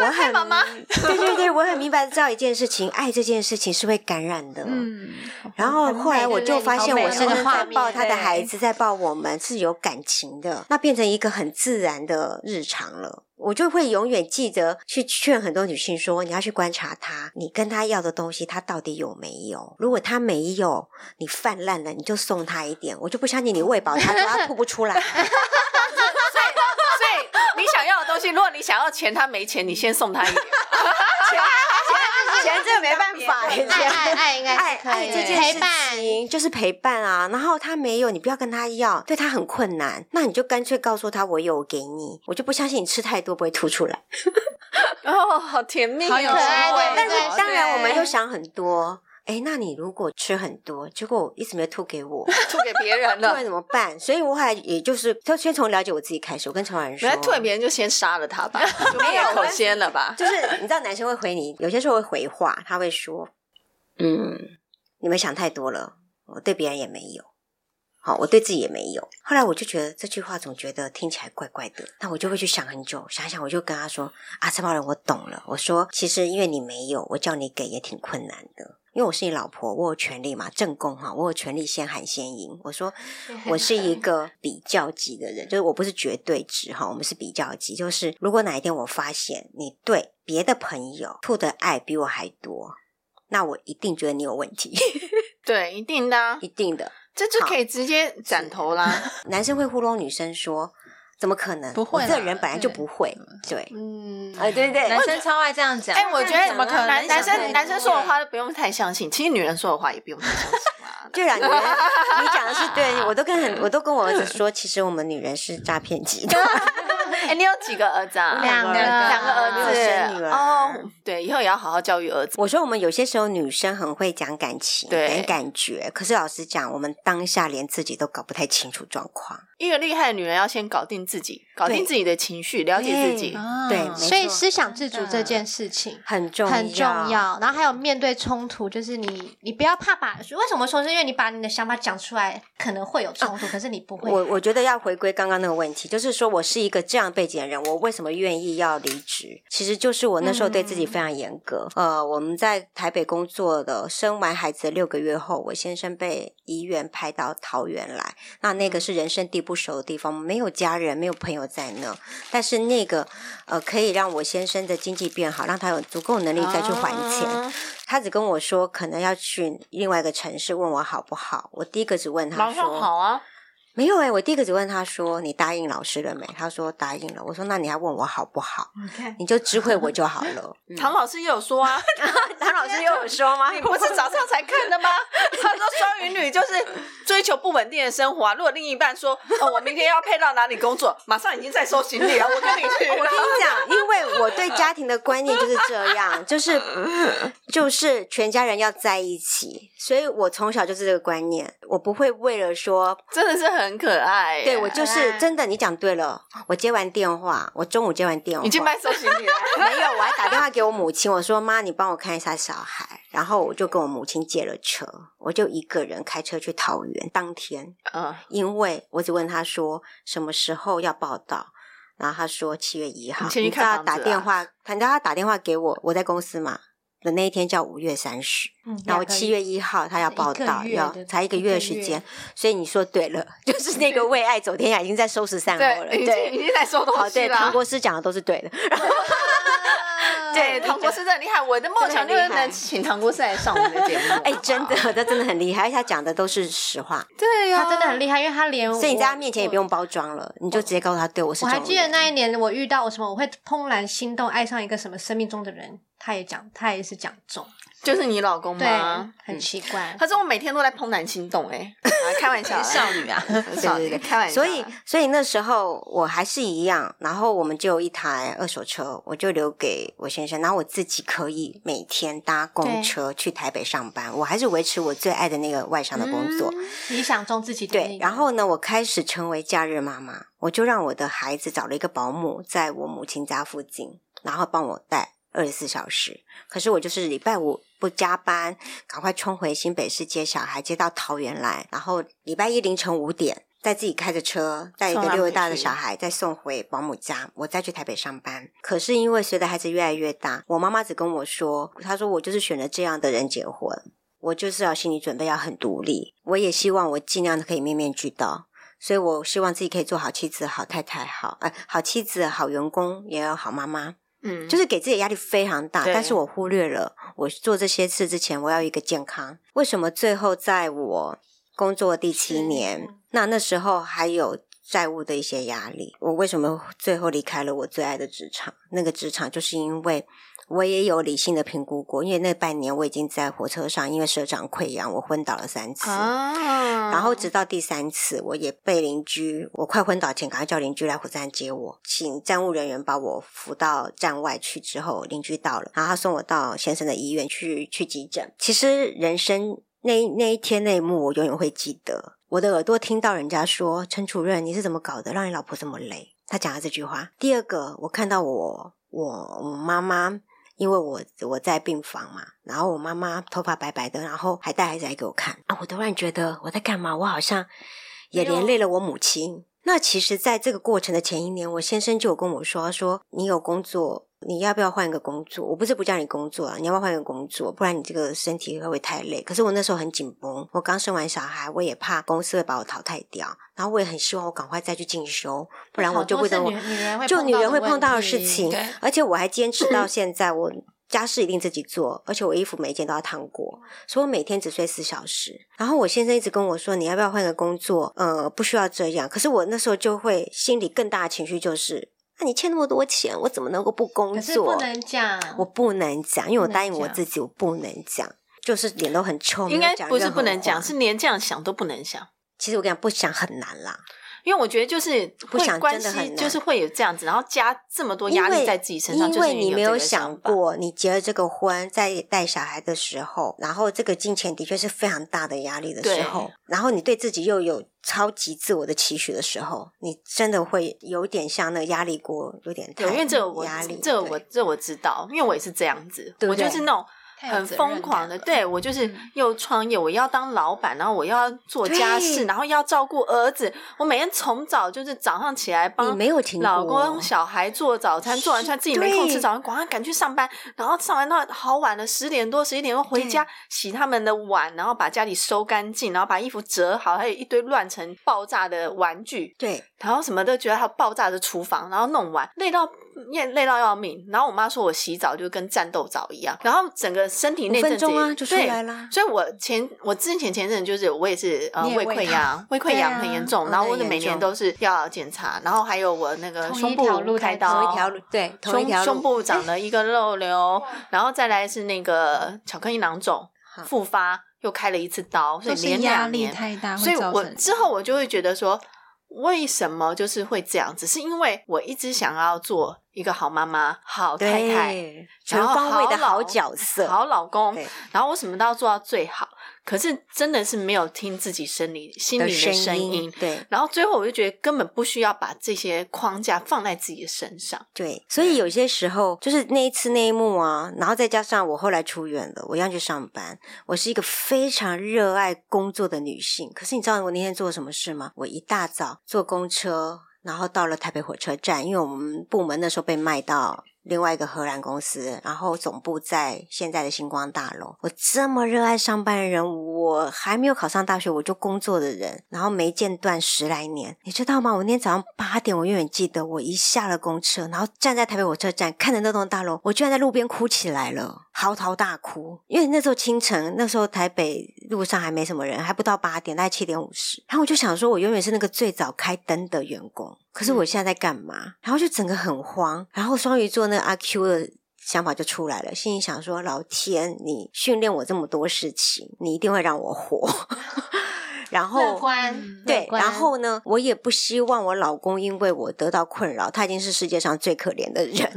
我很妈妈，对对对，我很明白知道一件事情，爱这件事情是会感染的。嗯，然后后来我就发现，我是在在抱他的孩子，在抱我们是有感情的，那变成一个很自然的日常了。我就会永远记得去劝很多女性说，你要去观察他，你跟他要的东西，他到底有没有？如果他没有，你泛滥了，你就送他一点。我就不相信你喂饱他，他吐不出来。你想要的东西，如果你想要钱，他没钱，你先送他一点。钱钱这个没办法，爱爱爱应该爱爱这件事情就是陪伴啊。然后他没有，你不要跟他要，对他很困难，那你就干脆告诉他我有给你。我就不相信你吃太多不会吐出来。哦，好甜蜜，好可爱。但是当然，我们又想很多。哎，那你如果吃很多，结果一直没吐给我，吐给别人了，那怎么办？所以我还也就是，就先从了解我自己开始。我跟陈婉说，吐给别人就先杀了他吧，就灭口先了吧。就是你知道，男生会回你，有些时候会回话，他会说：“嗯，你们想太多了，我对别人也没有，好，我对自己也没有。”后来我就觉得这句话总觉得听起来怪怪的，那我就会去想很久，想想我就跟他说：“啊，陈宝人，我懂了。”我说：“其实因为你没有，我叫你给也挺困难的。”因为我是你老婆，我有权利嘛，正宫哈，我有权利先喊先赢。我说 我是一个比较级的人，就是我不是绝对值哈，我们是比较级。就是如果哪一天我发现你对别的朋友吐的爱比我还多，那我一定觉得你有问题。对，一定的啊，一定的，这就可以直接斩头啦。男生会糊弄女生说。怎么可能？不会，这人本来就不会。对，嗯，哎，对对，男生超爱这样讲。哎，我觉得怎么可能？男男生男生说的话都不用太相信，其实女人说的话也不用太相信嘛。对啊，女人，你讲的是对，我都跟很，我都跟我儿子说，其实我们女人是诈骗集团。哎，你有几个儿子啊？两个，两个儿子，女儿哦。对，以后也要好好教育儿子。我说我们有些时候女生很会讲感情，对，感觉。可是老实讲，我们当下连自己都搞不太清楚状况。一个厉害的女人要先搞定自己，搞定自己的情绪，了解自己。对，所以思想自主这件事情很重要，很重要。然后还有面对冲突，就是你，你不要怕把。为什么说？是因为你把你的想法讲出来，可能会有冲突，可是你不会。我我觉得要回归刚刚那个问题，就是说我是一个这样背景的人，我为什么愿意要离职？其实就是我那时候对自己非常严格。呃，我们在台北工作的，生完孩子六个月后，我先生被医院派到桃园来，那那个是人生地不熟的地方，没有家人，没有朋友在那，但是那个呃，可以让我先生的经济变好，让他有足够能力再去还钱。啊、他只跟我说，可能要去另外一个城市，问我好不好。我第一个只问他说，好啊。没有哎、欸，我第一个只问他说：“你答应老师了没？”他说：“答应了。”我说：“那你还问我好不好？你看，你就知会我就好了。嗯”唐老师也有说啊，唐老师也有说吗？你不是早上才看的吗？他说双鱼女就是追求不稳定的生活啊。如果另一半说：“哦，我明天要配到哪里工作，马上已经在收行李了。”我跟你去。我跟你讲，因为我对家庭的观念就是这样，就是就是全家人要在一起，所以我从小就是这个观念，我不会为了说真的是很。很可爱，对我就是真的，你讲对了。我接完电话，我中午接完电话，你去买收行李了？没有，我还打电话给我母亲，我说妈，你帮我看一下小孩。然后我就跟我母亲借了车，我就一个人开车去桃园。当天，嗯，因为我只问他说什么时候要报道，然后他说七月一号。你，你知道打电话，他知道他打电话给我，我在公司嘛。的那一天叫五月三十，嗯，然后七月一号他要报道，要才一个月的时间，所以你说对了，就是那个为爱走天涯已经在收拾 善后了，对，已经在收东西了。对，唐国师讲的都是对的。对，唐国师真的很厉害。我的梦想就是能请唐国师来上我们的节目。哎，真的，他真的很厉害，而且他讲的都是实话。对呀，他真的很厉害，因为他连所以你在他面前也不用包装了，你就直接告诉他，对我是。我还记得那一年我遇到我什么，我会怦然心动，爱上一个什么生命中的人。他也讲，他也是讲中，就是你老公吗？很奇怪，他说我每天都在怦然心动，哎，开玩笑，少女啊，少女，开玩笑。所以，所以那时候我还是一样，然后我们就有一台二手车，我就留给我先生，然后我自己可以每天搭公车去台北上班，我还是维持我最爱的那个外商的工作，理想中自己对。然后呢，我开始成为假日妈妈，我就让我的孩子找了一个保姆，在我母亲家附近，然后帮我带。二十四小时，可是我就是礼拜五不加班，赶快冲回新北市接小孩，接到桃园来，然后礼拜一凌晨五点再自己开着车带一个六月大的小孩再送回保姆家，我再去台北上班。可是因为随着孩子越来越大，我妈妈只跟我说，她说我就是选了这样的人结婚，我就是要心理准备要很独立，我也希望我尽量的可以面面俱到，所以我希望自己可以做好妻子、好太太、好哎好妻子、好员工，也有好妈妈。嗯，就是给自己压力非常大，但是我忽略了我做这些事之前，我要一个健康。为什么最后在我工作第七年，那那时候还有债务的一些压力，我为什么最后离开了我最爱的职场？那个职场就是因为。我也有理性的评估过，因为那半年我已经在火车上，因为社长溃疡，我昏倒了三次。啊、然后直到第三次，我也被邻居，我快昏倒前，赶快叫邻居来火车站接我，请站务人员把我扶到站外去。之后邻居到了，然后他送我到先生的医院去去急诊。其实人生那那一天那一幕，我永远会记得。我的耳朵听到人家说：“陈主任，你是怎么搞的，让你老婆这么累？”他讲了这句话。第二个，我看到我我我妈妈。因为我我在病房嘛，然后我妈妈头发白白的，然后还带孩子来给我看啊，我突然觉得我在干嘛？我好像也连累了我母亲。那其实，在这个过程的前一年，我先生就有跟我说，说你有工作。你要不要换一个工作？我不是不叫你工作啊，你要不要换一个工作？不然你这个身体会不会太累？可是我那时候很紧绷，我刚生完小孩，我也怕公司会把我淘汰掉，然后我也很希望我赶快再去进修，不然我就不等我就女人会碰到的事情。而且我还坚持到现在，我家事一定自己做，而且我衣服每一件都要烫过，所以我每天只睡四小时。然后我先生一直跟我说，你要不要换个工作？呃，不需要这样。可是我那时候就会心里更大的情绪就是。那你欠那么多钱，我怎么能够不工作？可是不能讲，我不能讲，因为我答应我自己，我不能讲，就是脸都很臭。应该不是不能讲，是连这样想都不能想。其实我跟你讲，不想很难啦。因为我觉得就是不想真的很就是会有这样子，然后加这么多压力在自己身上，因为你没有想过，你结了这个婚，在带小孩的时候，然后这个金钱的确是非常大的压力的时候，然后你对自己又有超级自我的期许的时候，你真的会有点像那个压力锅，有点对，因为这个我压力，这我这我知道，因为我也是这样子，我就是那种。很疯狂的，对，我就是又创业，我要当老板，然后我要做家事，然后要照顾儿子。我每天从早就是早上起来帮老公小孩做早餐，做完餐自己没空吃早餐，赶快赶去上班，然后上完到好晚了，十点多十一点多回家洗他们的碗，然后把家里收干净，然后把衣服折好，还有一堆乱成爆炸的玩具。对，然后什么都觉得他爆炸的厨房，然后弄完累到也累到要命。然后我妈说我洗澡就跟战斗澡一样，然后整个身体那阵子啊就出来了。所以我前我之前前阵就是我也是呃胃溃疡，胃溃疡很严重，然后我的每年都是要检查，然后还有我那个胸部开刀，同一条路对，胸胸部长了一个肉瘤，然后再来是那个巧克力囊肿复发，又开了一次刀，所以连两年，所以我之后我就会觉得说。为什么就是会这样？只是因为我一直想要做一个好妈妈、好太太，全方位的好角色、好老公，然后我什么都要做到最好。可是真的是没有听自己生理心里的声音，对。然后最后我就觉得根本不需要把这些框架放在自己的身上，对。所以有些时候就是那一次那一幕啊，然后再加上我后来出院了，我要去上班。我是一个非常热爱工作的女性，可是你知道我那天做了什么事吗？我一大早坐公车，然后到了台北火车站，因为我们部门那时候被卖到。另外一个荷兰公司，然后总部在现在的星光大楼。我这么热爱上班的人，我还没有考上大学我就工作的人，然后没间断十来年，你知道吗？我那天早上八点，我永远记得，我一下了公车，然后站在台北火车站，看着那栋大楼，我居然在路边哭起来了，嚎啕大哭。因为那时候清晨，那时候台北路上还没什么人，还不到八点，大概七点五十。然后我就想说，我永远是那个最早开灯的员工。可是我现在在干嘛？嗯、然后就整个很慌，然后双鱼座那阿 Q 的想法就出来了，心里想说：老天，你训练我这么多事情，你一定会让我活。然后，对，然后呢，我也不希望我老公因为我得到困扰，他已经是世界上最可怜的人，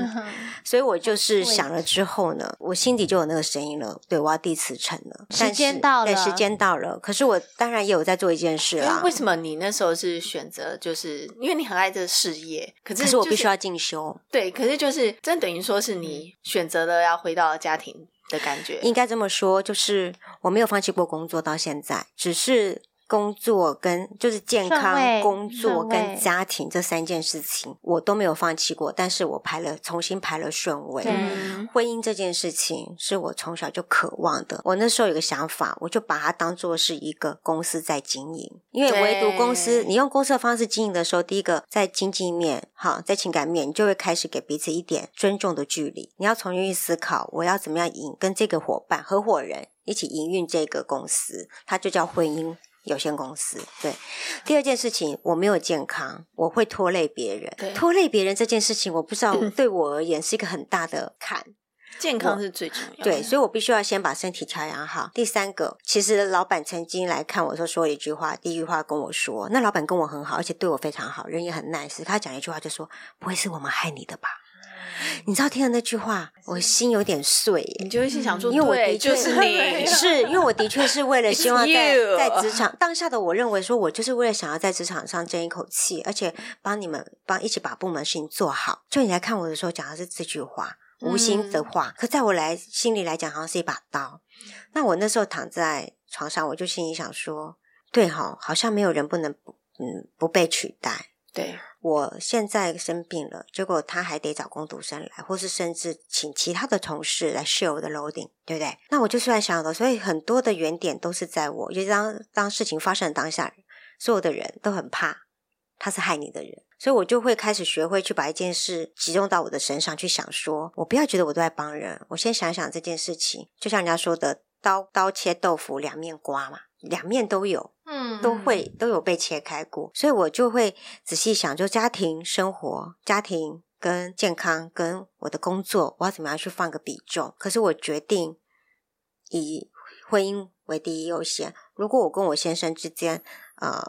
所以我就 是想了之后呢，我心底就有那个声音了，对，我要递辞呈了，时间到了，对，时间到了。可是我当然也有在做一件事啦。为什么你那时候是选择，就是因为你很爱这个事业，可是可是我必须要进修，对，可是就是真等于说是你选择了要回到家庭的感觉，应该这么说，就是我没有放弃过工作到现在，只是。工作跟就是健康，工作跟家庭这三件事情，我都没有放弃过。但是我排了，重新排了顺位。嗯，婚姻这件事情是我从小就渴望的。我那时候有个想法，我就把它当做是一个公司在经营。因为唯独公司，你用公司的方式经营的时候，第一个在经济面，哈，在情感面，你就会开始给彼此一点尊重的距离。你要重新去思考，我要怎么样营跟这个伙伴、合伙人一起营运这个公司，它就叫婚姻。有限公司，对。第二件事情，我没有健康，我会拖累别人。对拖累别人这件事情，我不知道对我而言是一个很大的坎。健康是最重要的。对，所以我必须要先把身体调养好。第三个，其实老板曾经来看我说了一句话，第一句话跟我说，那老板跟我很好，而且对我非常好，人也很 nice。他讲一句话就说：“不会是我们害你的吧？”你知道听了那句话，我心有点碎耶。你就会心想说，因为我的确就是你，是因为我的确是为了 希望在在职场当下的我认为说，我就是为了想要在职场上争一口气，而且帮你们帮一起把部门事情做好。就你来看我的时候讲的是这句话，无心的话，可在我来心里来讲，好像是一把刀。那我那时候躺在床上，我就心里想说，对哈，好像没有人不能不嗯不被取代。对。我现在生病了，结果他还得找工读生来，或是甚至请其他的同事来 share 我的 loading，对不对？那我就出来想了，所以很多的原点都是在我，就当当事情发生的当下，所有的人都很怕他是害你的人，所以我就会开始学会去把一件事集中到我的身上去想说，说我不要觉得我都在帮人，我先想想这件事情，就像人家说的，刀刀切豆腐两面刮嘛。两面都有，嗯，都会都有被切开过，所以我就会仔细想，就家庭生活、家庭跟健康跟我的工作，我要怎么样去放个比重？可是我决定以婚姻为第一优先。如果我跟我先生之间，呃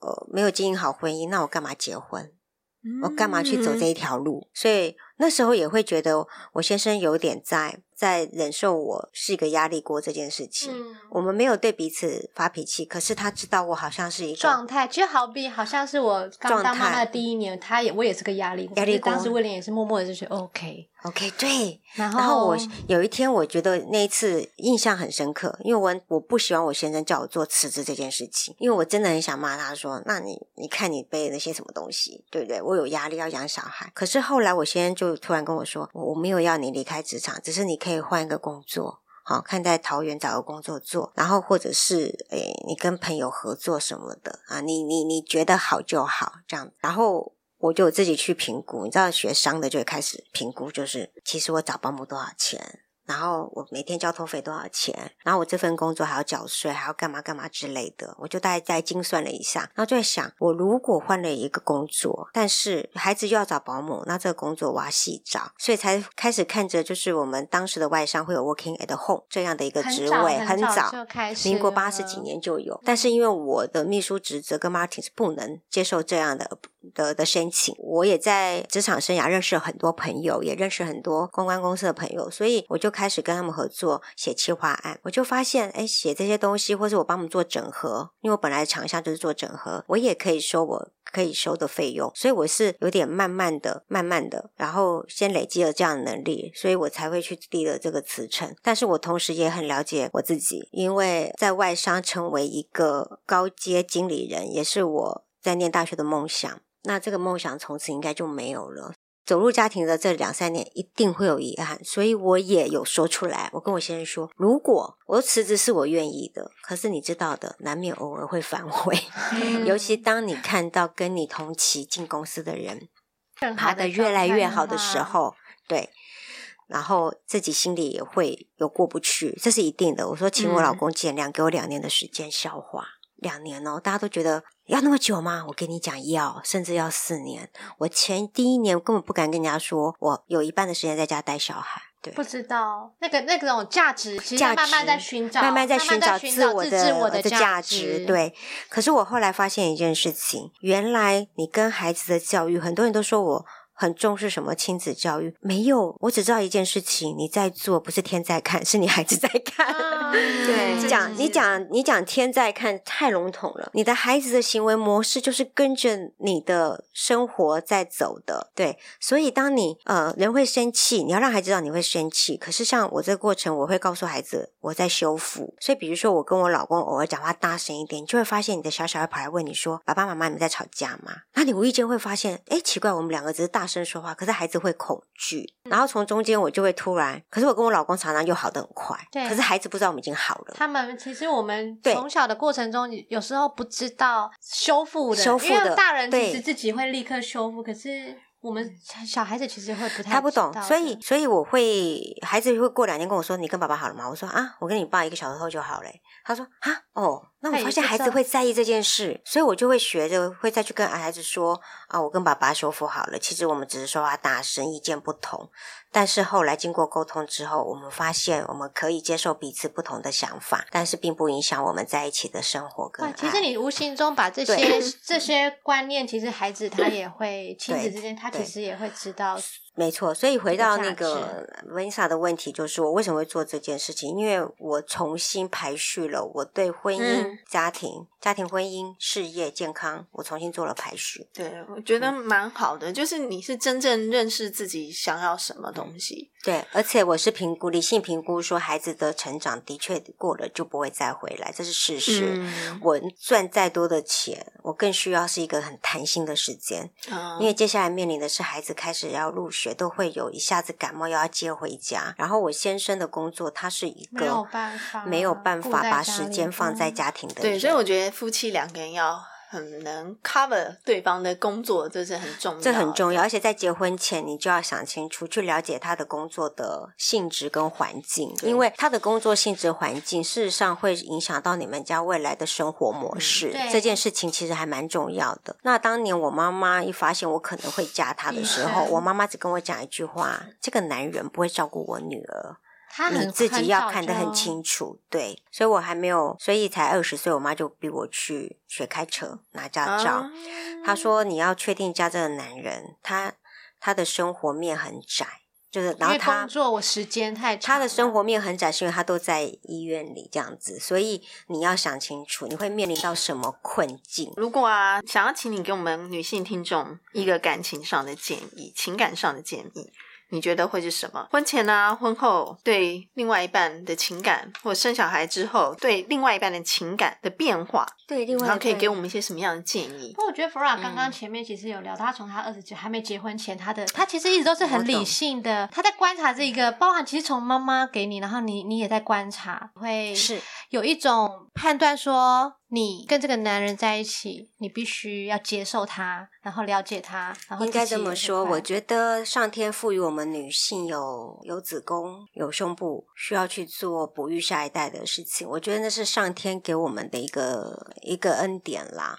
呃，没有经营好婚姻，那我干嘛结婚？我干嘛去走这一条路？所以那时候也会觉得我先生有点在。在忍受我是一个压力锅这件事情，嗯、我们没有对彼此发脾气，可是他知道我好像是一个状态，其实好比好像是我刚当妈妈的第一年，他也我也是个压力锅，压力锅，当时威廉也是默默的就觉得 OK。OK，对。然后，然后我有一天，我觉得那一次印象很深刻，因为我我不喜欢我先生叫我做辞职这件事情，因为我真的很想骂他说：“那你你看你背那些什么东西，对不对？我有压力要养小孩。”可是后来我先生就突然跟我说：“我我没有要你离开职场，只是你可以换一个工作。”好，看在桃园找个工作做，然后或者是诶，你跟朋友合作什么的啊，你你你觉得好就好，这样，然后我就自己去评估，你知道学商的就会开始评估，就是其实我找保姆多少钱。然后我每天交通费多少钱？然后我这份工作还要缴税，还要干嘛干嘛之类的，我就大概再精算了一下，然后就在想，我如果换了一个工作，但是孩子又要找保姆，那这个工作我要细找，所以才开始看着，就是我们当时的外商会有 working at home 这样的一个职位，很早，很早就开始，民国八十几年就有，但是因为我的秘书职责跟 Martin 是不能接受这样的。的的申请，我也在职场生涯认识了很多朋友，也认识很多公关公司的朋友，所以我就开始跟他们合作写企划案。我就发现，哎，写这些东西，或是我帮他们做整合，因为我本来长项就是做整合，我也可以收我可以收的费用，所以我是有点慢慢的、慢慢的，然后先累积了这样的能力，所以我才会去立了这个辞呈。但是我同时也很了解我自己，因为在外商成为一个高阶经理人，也是我在念大学的梦想。那这个梦想从此应该就没有了。走入家庭的这两三年，一定会有遗憾，所以我也有说出来。我跟我先生说，如果我辞职是我愿意的，可是你知道的，难免偶尔会反悔。嗯、尤其当你看到跟你同期进公司的人爬得越来越好的时候，对，然后自己心里也会有过不去，这是一定的。我说，请我老公见谅，给我两年的时间消化。两年哦，大家都觉得。要那么久吗？我跟你讲，要甚至要四年。我前第一年根本不敢跟人家说，我有一半的时间在家带小孩。对，不知道那个那个种价值，其实慢慢在寻找，慢慢在寻找自我的自我的价值。对，可是我后来发现一件事情，原来你跟孩子的教育，很多人都说我。很重视什么亲子教育？没有，我只知道一件事情：你在做，不是天在看，是你孩子在看。啊、对，讲你讲你讲天在看太笼统了。你的孩子的行为模式就是跟着你的生活在走的。对，所以当你呃人会生气，你要让孩子知道你会生气。可是像我这个过程，我会告诉孩子我在修复。所以比如说我跟我老公偶尔讲话大声一点，你就会发现你的小小孩跑来问你说：“爸爸妈妈，你们在吵架吗？”那你无意间会发现，哎，奇怪，我们两个只是大。声说话，可是孩子会恐惧，然后从中间我就会突然，可是我跟我老公常常又好的很快，对，可是孩子不知道我们已经好了。他们其实我们从小的过程中，有时候不知道修复的，修复的，因为大人其实自己会立刻修复，可是。我们小孩子其实会不太，他不懂，所以所以我会孩子会过两天跟我说：“你跟爸爸好了吗？”我说：“啊，我跟你爸一个小时后就好了。”他说：“啊，哦，那我发现孩子会在意这件事，所以我就会学着会再去跟孩子说：啊，我跟爸爸修复好了。其实我们只是说话大声，意见不同。”但是后来经过沟通之后，我们发现我们可以接受彼此不同的想法，但是并不影响我们在一起的生活跟爱。其实你无形中把这些这些观念，其实孩子他也会 亲子之间，他其实也会知道。没错，所以回到那个 Vanessa 的问题，就是我为什么会做这件事情？因为我重新排序了我对婚姻、嗯、家庭、家庭、婚姻、事业、健康，我重新做了排序。对，我觉得蛮好的，就是你是真正认识自己想要什么东西。对，而且我是评估理性评估，说孩子的成长的确过了就不会再回来，这是事实。嗯、我赚再多的钱，我更需要是一个很弹性的时间，嗯、因为接下来面临的是孩子开始要入学。都会有一下子感冒又要接回家，然后我先生的工作，他是一个没有办法没有办法把时间放在家庭的人。对，所以我觉得夫妻两个人要。很能 cover 对方的工作，这是很重要。这很重要，而且在结婚前，你就要想清楚，去了解他的工作的性质跟环境，因为他的工作性质环境，事实上会影响到你们家未来的生活模式。嗯、这件事情其实还蛮重要的。那当年我妈妈一发现我可能会嫁他的时候，嗯、我妈妈只跟我讲一句话：“这个男人不会照顾我女儿。”你自己要看得很清楚，对，所以我还没有，所以才二十岁，我妈就逼我去学开车拿驾照。她说：“你要确定家这个男人，他他的生活面很窄，就是然后他工作我时间太长，他的生活面很窄，是因为他都在医院里这样子，所以你要想清楚，你会面临到什么困境。如果啊，想要请你给我们女性听众一个感情上的建议，情感上的建议。”你觉得会是什么？婚前啊，婚后对另外一半的情感，或生小孩之后对另外一半的情感的变化，对，另外然后可以给我们一些什么样的建议？不过我觉得 Flora 刚刚前面其实有聊到，他从他二十几还没结婚前，他的他其实一直都是很理性的，他在观察这个，包含其实从妈妈给你，然后你你也在观察，会是有一种判断说。你跟这个男人在一起，你必须要接受他，然后了解他，然后应该这么说。我觉得上天赋予我们女性有有子宫、有胸部，需要去做哺育下一代的事情。我觉得那是上天给我们的一个一个恩典啦。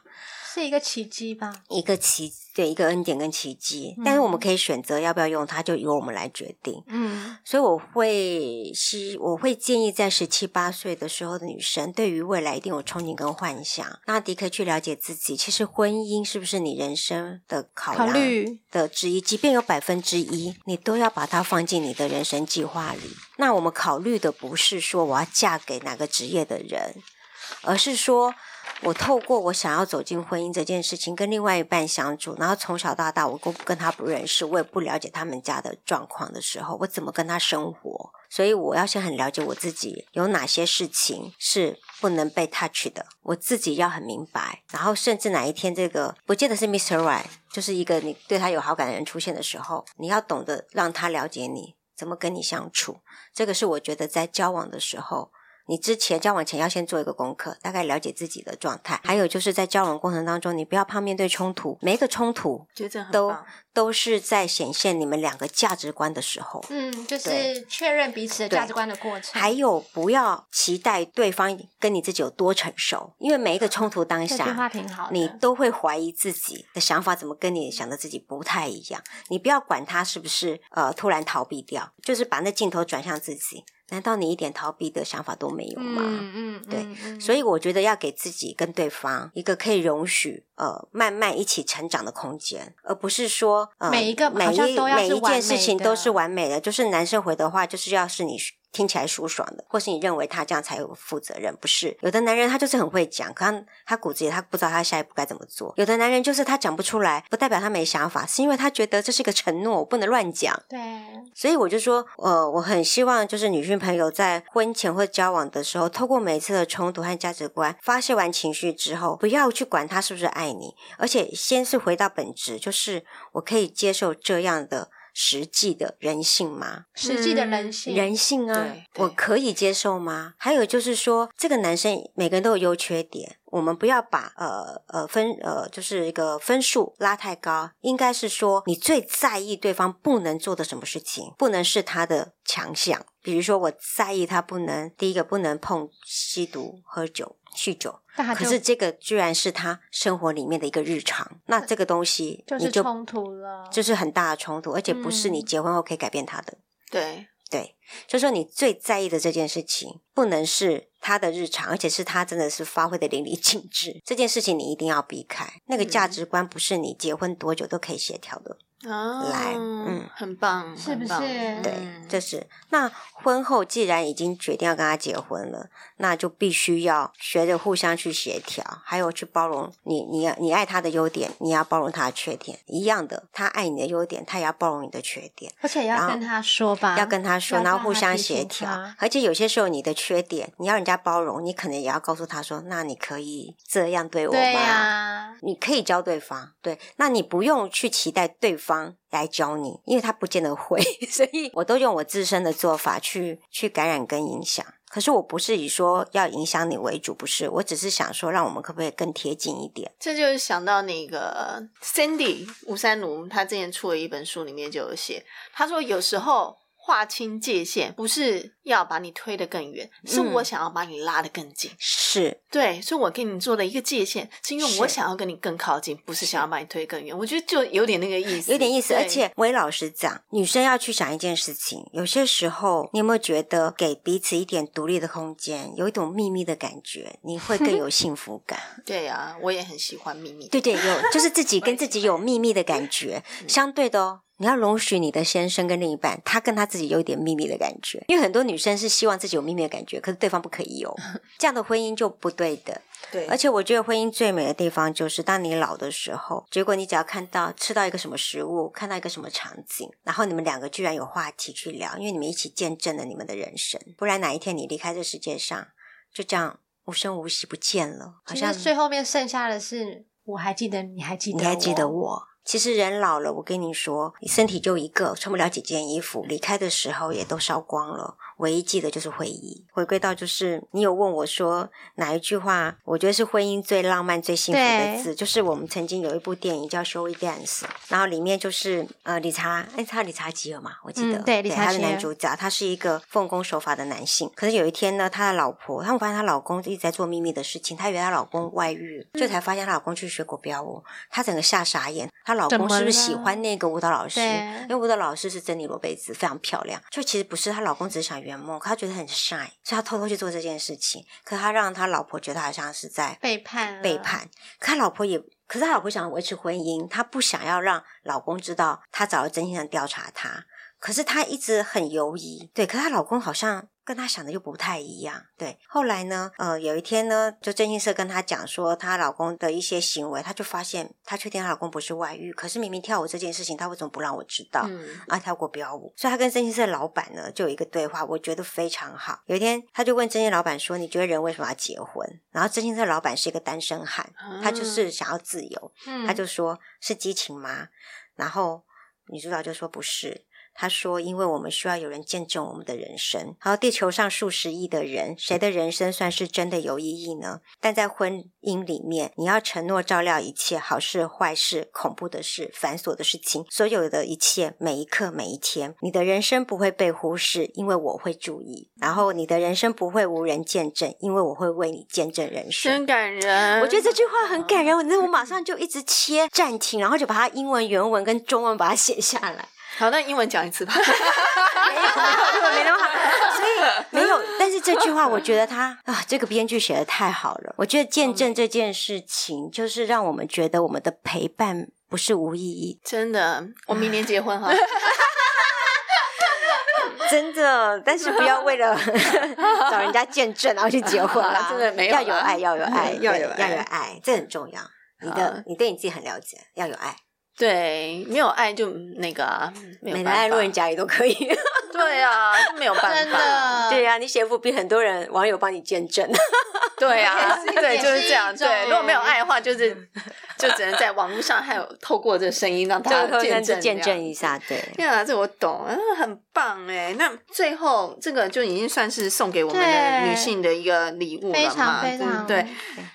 是一个奇迹吧？一个奇，对，一个恩典跟奇迹。嗯、但是我们可以选择要不要用它，就由我们来决定。嗯，所以我会希，我会建议在十七八岁的时候的女生，对于未来一定有憧憬跟幻想。那的确去了解自己，其实婚姻是不是你人生的考量的之一？即便有百分之一，你都要把它放进你的人生计划里。那我们考虑的不是说我要嫁给哪个职业的人，而是说。我透过我想要走进婚姻这件事情，跟另外一半相处，然后从小到大，我跟跟他不认识，我也不了解他们家的状况的时候，我怎么跟他生活？所以我要先很了解我自己有哪些事情是不能被 touch 的，我自己要很明白。然后甚至哪一天这个不见得是 Mr. Right，就是一个你对他有好感的人出现的时候，你要懂得让他了解你怎么跟你相处。这个是我觉得在交往的时候。你之前交往前要先做一个功课，大概了解自己的状态。还有就是在交往过程当中，你不要怕面对冲突，每一个冲突都都是在显现你们两个价值观的时候。嗯，就是确认彼此的价值观的过程。还有不要期待对方跟你自己有多成熟，因为每一个冲突当下，你都会怀疑自己的想法怎么跟你想的自己不太一样。你不要管他是不是呃突然逃避掉，就是把那镜头转向自己。难道你一点逃避的想法都没有吗？嗯嗯，对，嗯、所以我觉得要给自己跟对方一个可以容许呃慢慢一起成长的空间，而不是说呃每一个每一每一件事情都是完美的。就是男生回的话，就是要是你。听起来舒爽的，或是你认为他这样才有负责任，不是？有的男人他就是很会讲，可他他骨子里他不知道他下一步该怎么做。有的男人就是他讲不出来，不代表他没想法，是因为他觉得这是一个承诺，我不能乱讲。对，所以我就说，呃，我很希望就是女性朋友在婚前或交往的时候，透过每一次的冲突和价值观发泄完情绪之后，不要去管他是不是爱你，而且先是回到本质，就是我可以接受这样的。实际的人性吗？实际的人性，人性啊，我可以接受吗？还有就是说，这个男生每个人都有优缺点，我们不要把呃呃分呃就是一个分数拉太高，应该是说你最在意对方不能做的什么事情，不能是他的强项。比如说，我在意他不能第一个不能碰吸毒、喝酒。酗酒，可是这个居然是他生活里面的一个日常，那这个东西你就就是冲突了，就是很大的冲突，而且不是你结婚后可以改变他的。对对，就说你最在意的这件事情，不能是他的日常，而且是他真的是发挥的淋漓尽致，这件事情你一定要避开。那个价值观不是你结婚多久都可以协调的。哦，来，嗯，很棒，是不是？对，这是那婚后既然已经决定要跟他结婚了，那就必须要学着互相去协调，还有去包容你，你要你爱他的优点，你要包容他的缺点，一样的，他爱你的优点，他也要包容你的缺点，而且要跟他说吧，要跟他说，然后互相协调，而且有些时候你的缺点，你要人家包容，你可能也要告诉他说，那你可以这样对我吗？你可以教对方，对，那你不用去期待对。方来教你，因为他不见得会，所以我都用我自身的做法去去去感染跟影响。可是我不是以说要影响你为主，不是，我只是想说，让我们可不可以更贴近一点？这就是想到那个 Cindy 吴三奴，他之前出了一本书，里面就有写，他说有时候。划清界限不是要把你推得更远，是我想要把你拉得更近。是对，所以我跟你做的一个界限，是因为我想要跟你更靠近，不是想要把你推更远。我觉得就有点那个意思，有点意思。而且我也老实讲，女生要去想一件事情，有些时候你有没有觉得给彼此一点独立的空间，有一种秘密的感觉，你会更有幸福感？对呀，我也很喜欢秘密。对对，有就是自己 跟自己有秘密的感觉，相对的哦。你要容许你的先生跟另一半，他跟他自己有一点秘密的感觉，因为很多女生是希望自己有秘密的感觉，可是对方不可以有，这样的婚姻就不对的。对，而且我觉得婚姻最美的地方就是，当你老的时候，结果你只要看到吃到一个什么食物，看到一个什么场景，然后你们两个居然有话题去聊，因为你们一起见证了你们的人生。不然哪一天你离开这世界上，就这样无声无息不见了，好像最后面剩下的是我还记得，你还记得，你还记得我。其实人老了，我跟你说，你身体就一个，穿不了几件衣服，离开的时候也都烧光了。唯一记得就是回忆，回归到就是你有问我说哪一句话，我觉得是婚姻最浪漫、最幸福的字，就是我们曾经有一部电影叫《We Dance》，然后里面就是呃理查，哎，他理查吉尔嘛，我记得，嗯、对，理查吉尔，他的男主角，他是一个奉公守法的男性，可是有一天呢，他的老婆，他们发现她老公一直在做秘密的事情，她以为她老公外遇，就才发现她老公去学国标舞，她整个吓傻眼，她老公是不是喜欢那个舞蹈老师？因为舞蹈老师是珍妮罗贝兹，非常漂亮，就其实不是，她老公只是想圆梦，她觉得很。shy，所以他偷偷去做这件事情，可他让他老婆觉得好像是在背叛，背叛。可他老婆也，可是他老婆想维持婚姻，她不想要让老公知道他找了征信社调查他，可是她一直很犹疑。对，可是他老公好像。跟她想的又不太一样，对。后来呢，呃，有一天呢，就征信社跟她讲说她老公的一些行为，她就发现她确定她老公不是外遇，可是明明跳舞这件事情，她为什么不让我知道？嗯，啊，跳过标舞，所以她跟征信社老板呢就有一个对话，我觉得非常好。有一天，她就问征信老板说：“你觉得人为什么要结婚？”然后征信社老板是一个单身汉，他就是想要自由，嗯，他就说是激情吗？然后女主角就说不是。他说：“因为我们需要有人见证我们的人生。好，地球上数十亿的人，谁的人生算是真的有意义呢？但在婚姻里面，你要承诺照料一切好事、坏事、恐怖的事、繁琐的事情，所有的一切，每一刻、每一天，你的人生不会被忽视，因为我会注意。然后，你的人生不会无人见证，因为我会为你见证人生。真感人！我觉得这句话很感人。我那我马上就一直切暂停，然后就把它英文原文跟中文把它写下来。”好，那英文讲一次吧。没有，没那么好，所以没有。但是这句话，我觉得他啊，这个编剧写的太好了。我觉得见证这件事情，就是让我们觉得我们的陪伴不是无意义。真的，我明年结婚哈。真的，但是不要为了找人家见证然后去结婚啦。真的没有，要有爱，要有爱，要有要有爱，这很重要。你的，你对你自己很了解，要有爱。对，没有爱就那个啊，没有爱路人甲也都可以。对啊，没有办法。真的，对啊，你写不比很多人网友帮你见证。对啊，对，就是这样。对，如果没有爱的话，就是就只能在网络上还有透过这个声音让大家见证见证一下。对，对啊，这我懂，很棒哎。那最后这个就已经算是送给我们的女性的一个礼物了嘛？对不对？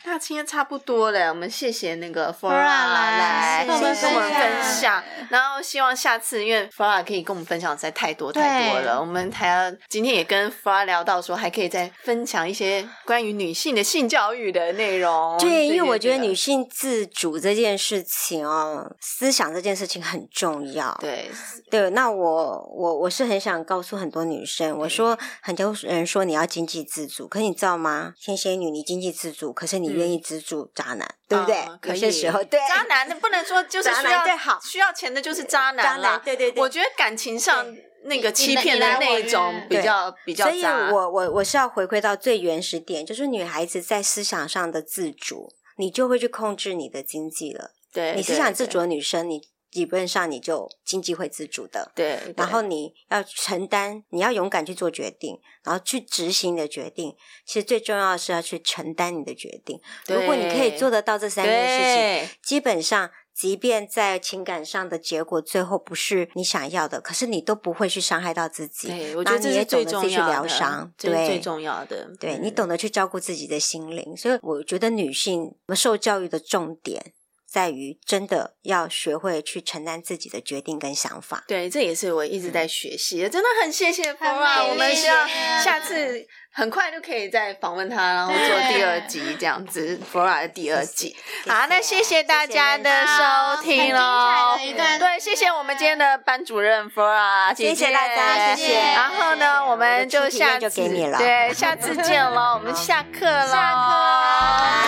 那今天差不多了，我们谢谢那个 Flora 来跟我们分享，然后希望下次因为 Flora 可以跟我们分享实在太多太多了，我们还要今天也跟 Flora 聊到说，还可以再分享一些关于女性的性教育的内容。对，因为我觉得女性自主这件事情哦，思想这件事情很重要。对对，那我我我是很想告诉很多女生，我说很多人说你要经济自主，可是你知道吗？天蝎女，你经济自主，可是你愿意资助渣男，对不对？有些时候，对渣男，那不能说就是需要好需要钱的就是渣男，渣男，对对对。我觉得感情上那个欺骗的那一种比较比较。所以我我我是要回归到最原始点，就是女孩子在思想上的自主，你就会去控制你的经济了。对，你思想自主的女生，你。基本上你就经济会自主的，对，对。然后你要承担，你要勇敢去做决定，然后去执行你的决定。其实最重要的是要去承担你的决定。对。如果你可以做得到这三件事情，基本上，即便在情感上的结果最后不是你想要的，可是你都不会去伤害到自己。对，我觉得这是最重要的。疗伤，对，最重要的。对，你懂得去照顾自己的心灵，所以我觉得女性受教育的重点。在于真的要学会去承担自己的决定跟想法。对，这也是我一直在学习的。真的很谢谢 Flora，我们希望下次很快就可以再访问他，然后做第二集这样子。Flora 的第二集。好，那谢谢大家的收听喽。对，谢谢我们今天的班主任 Flora，谢谢大家，谢谢。然后呢，我们就下次对，下次见喽，我们下课喽。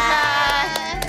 下课。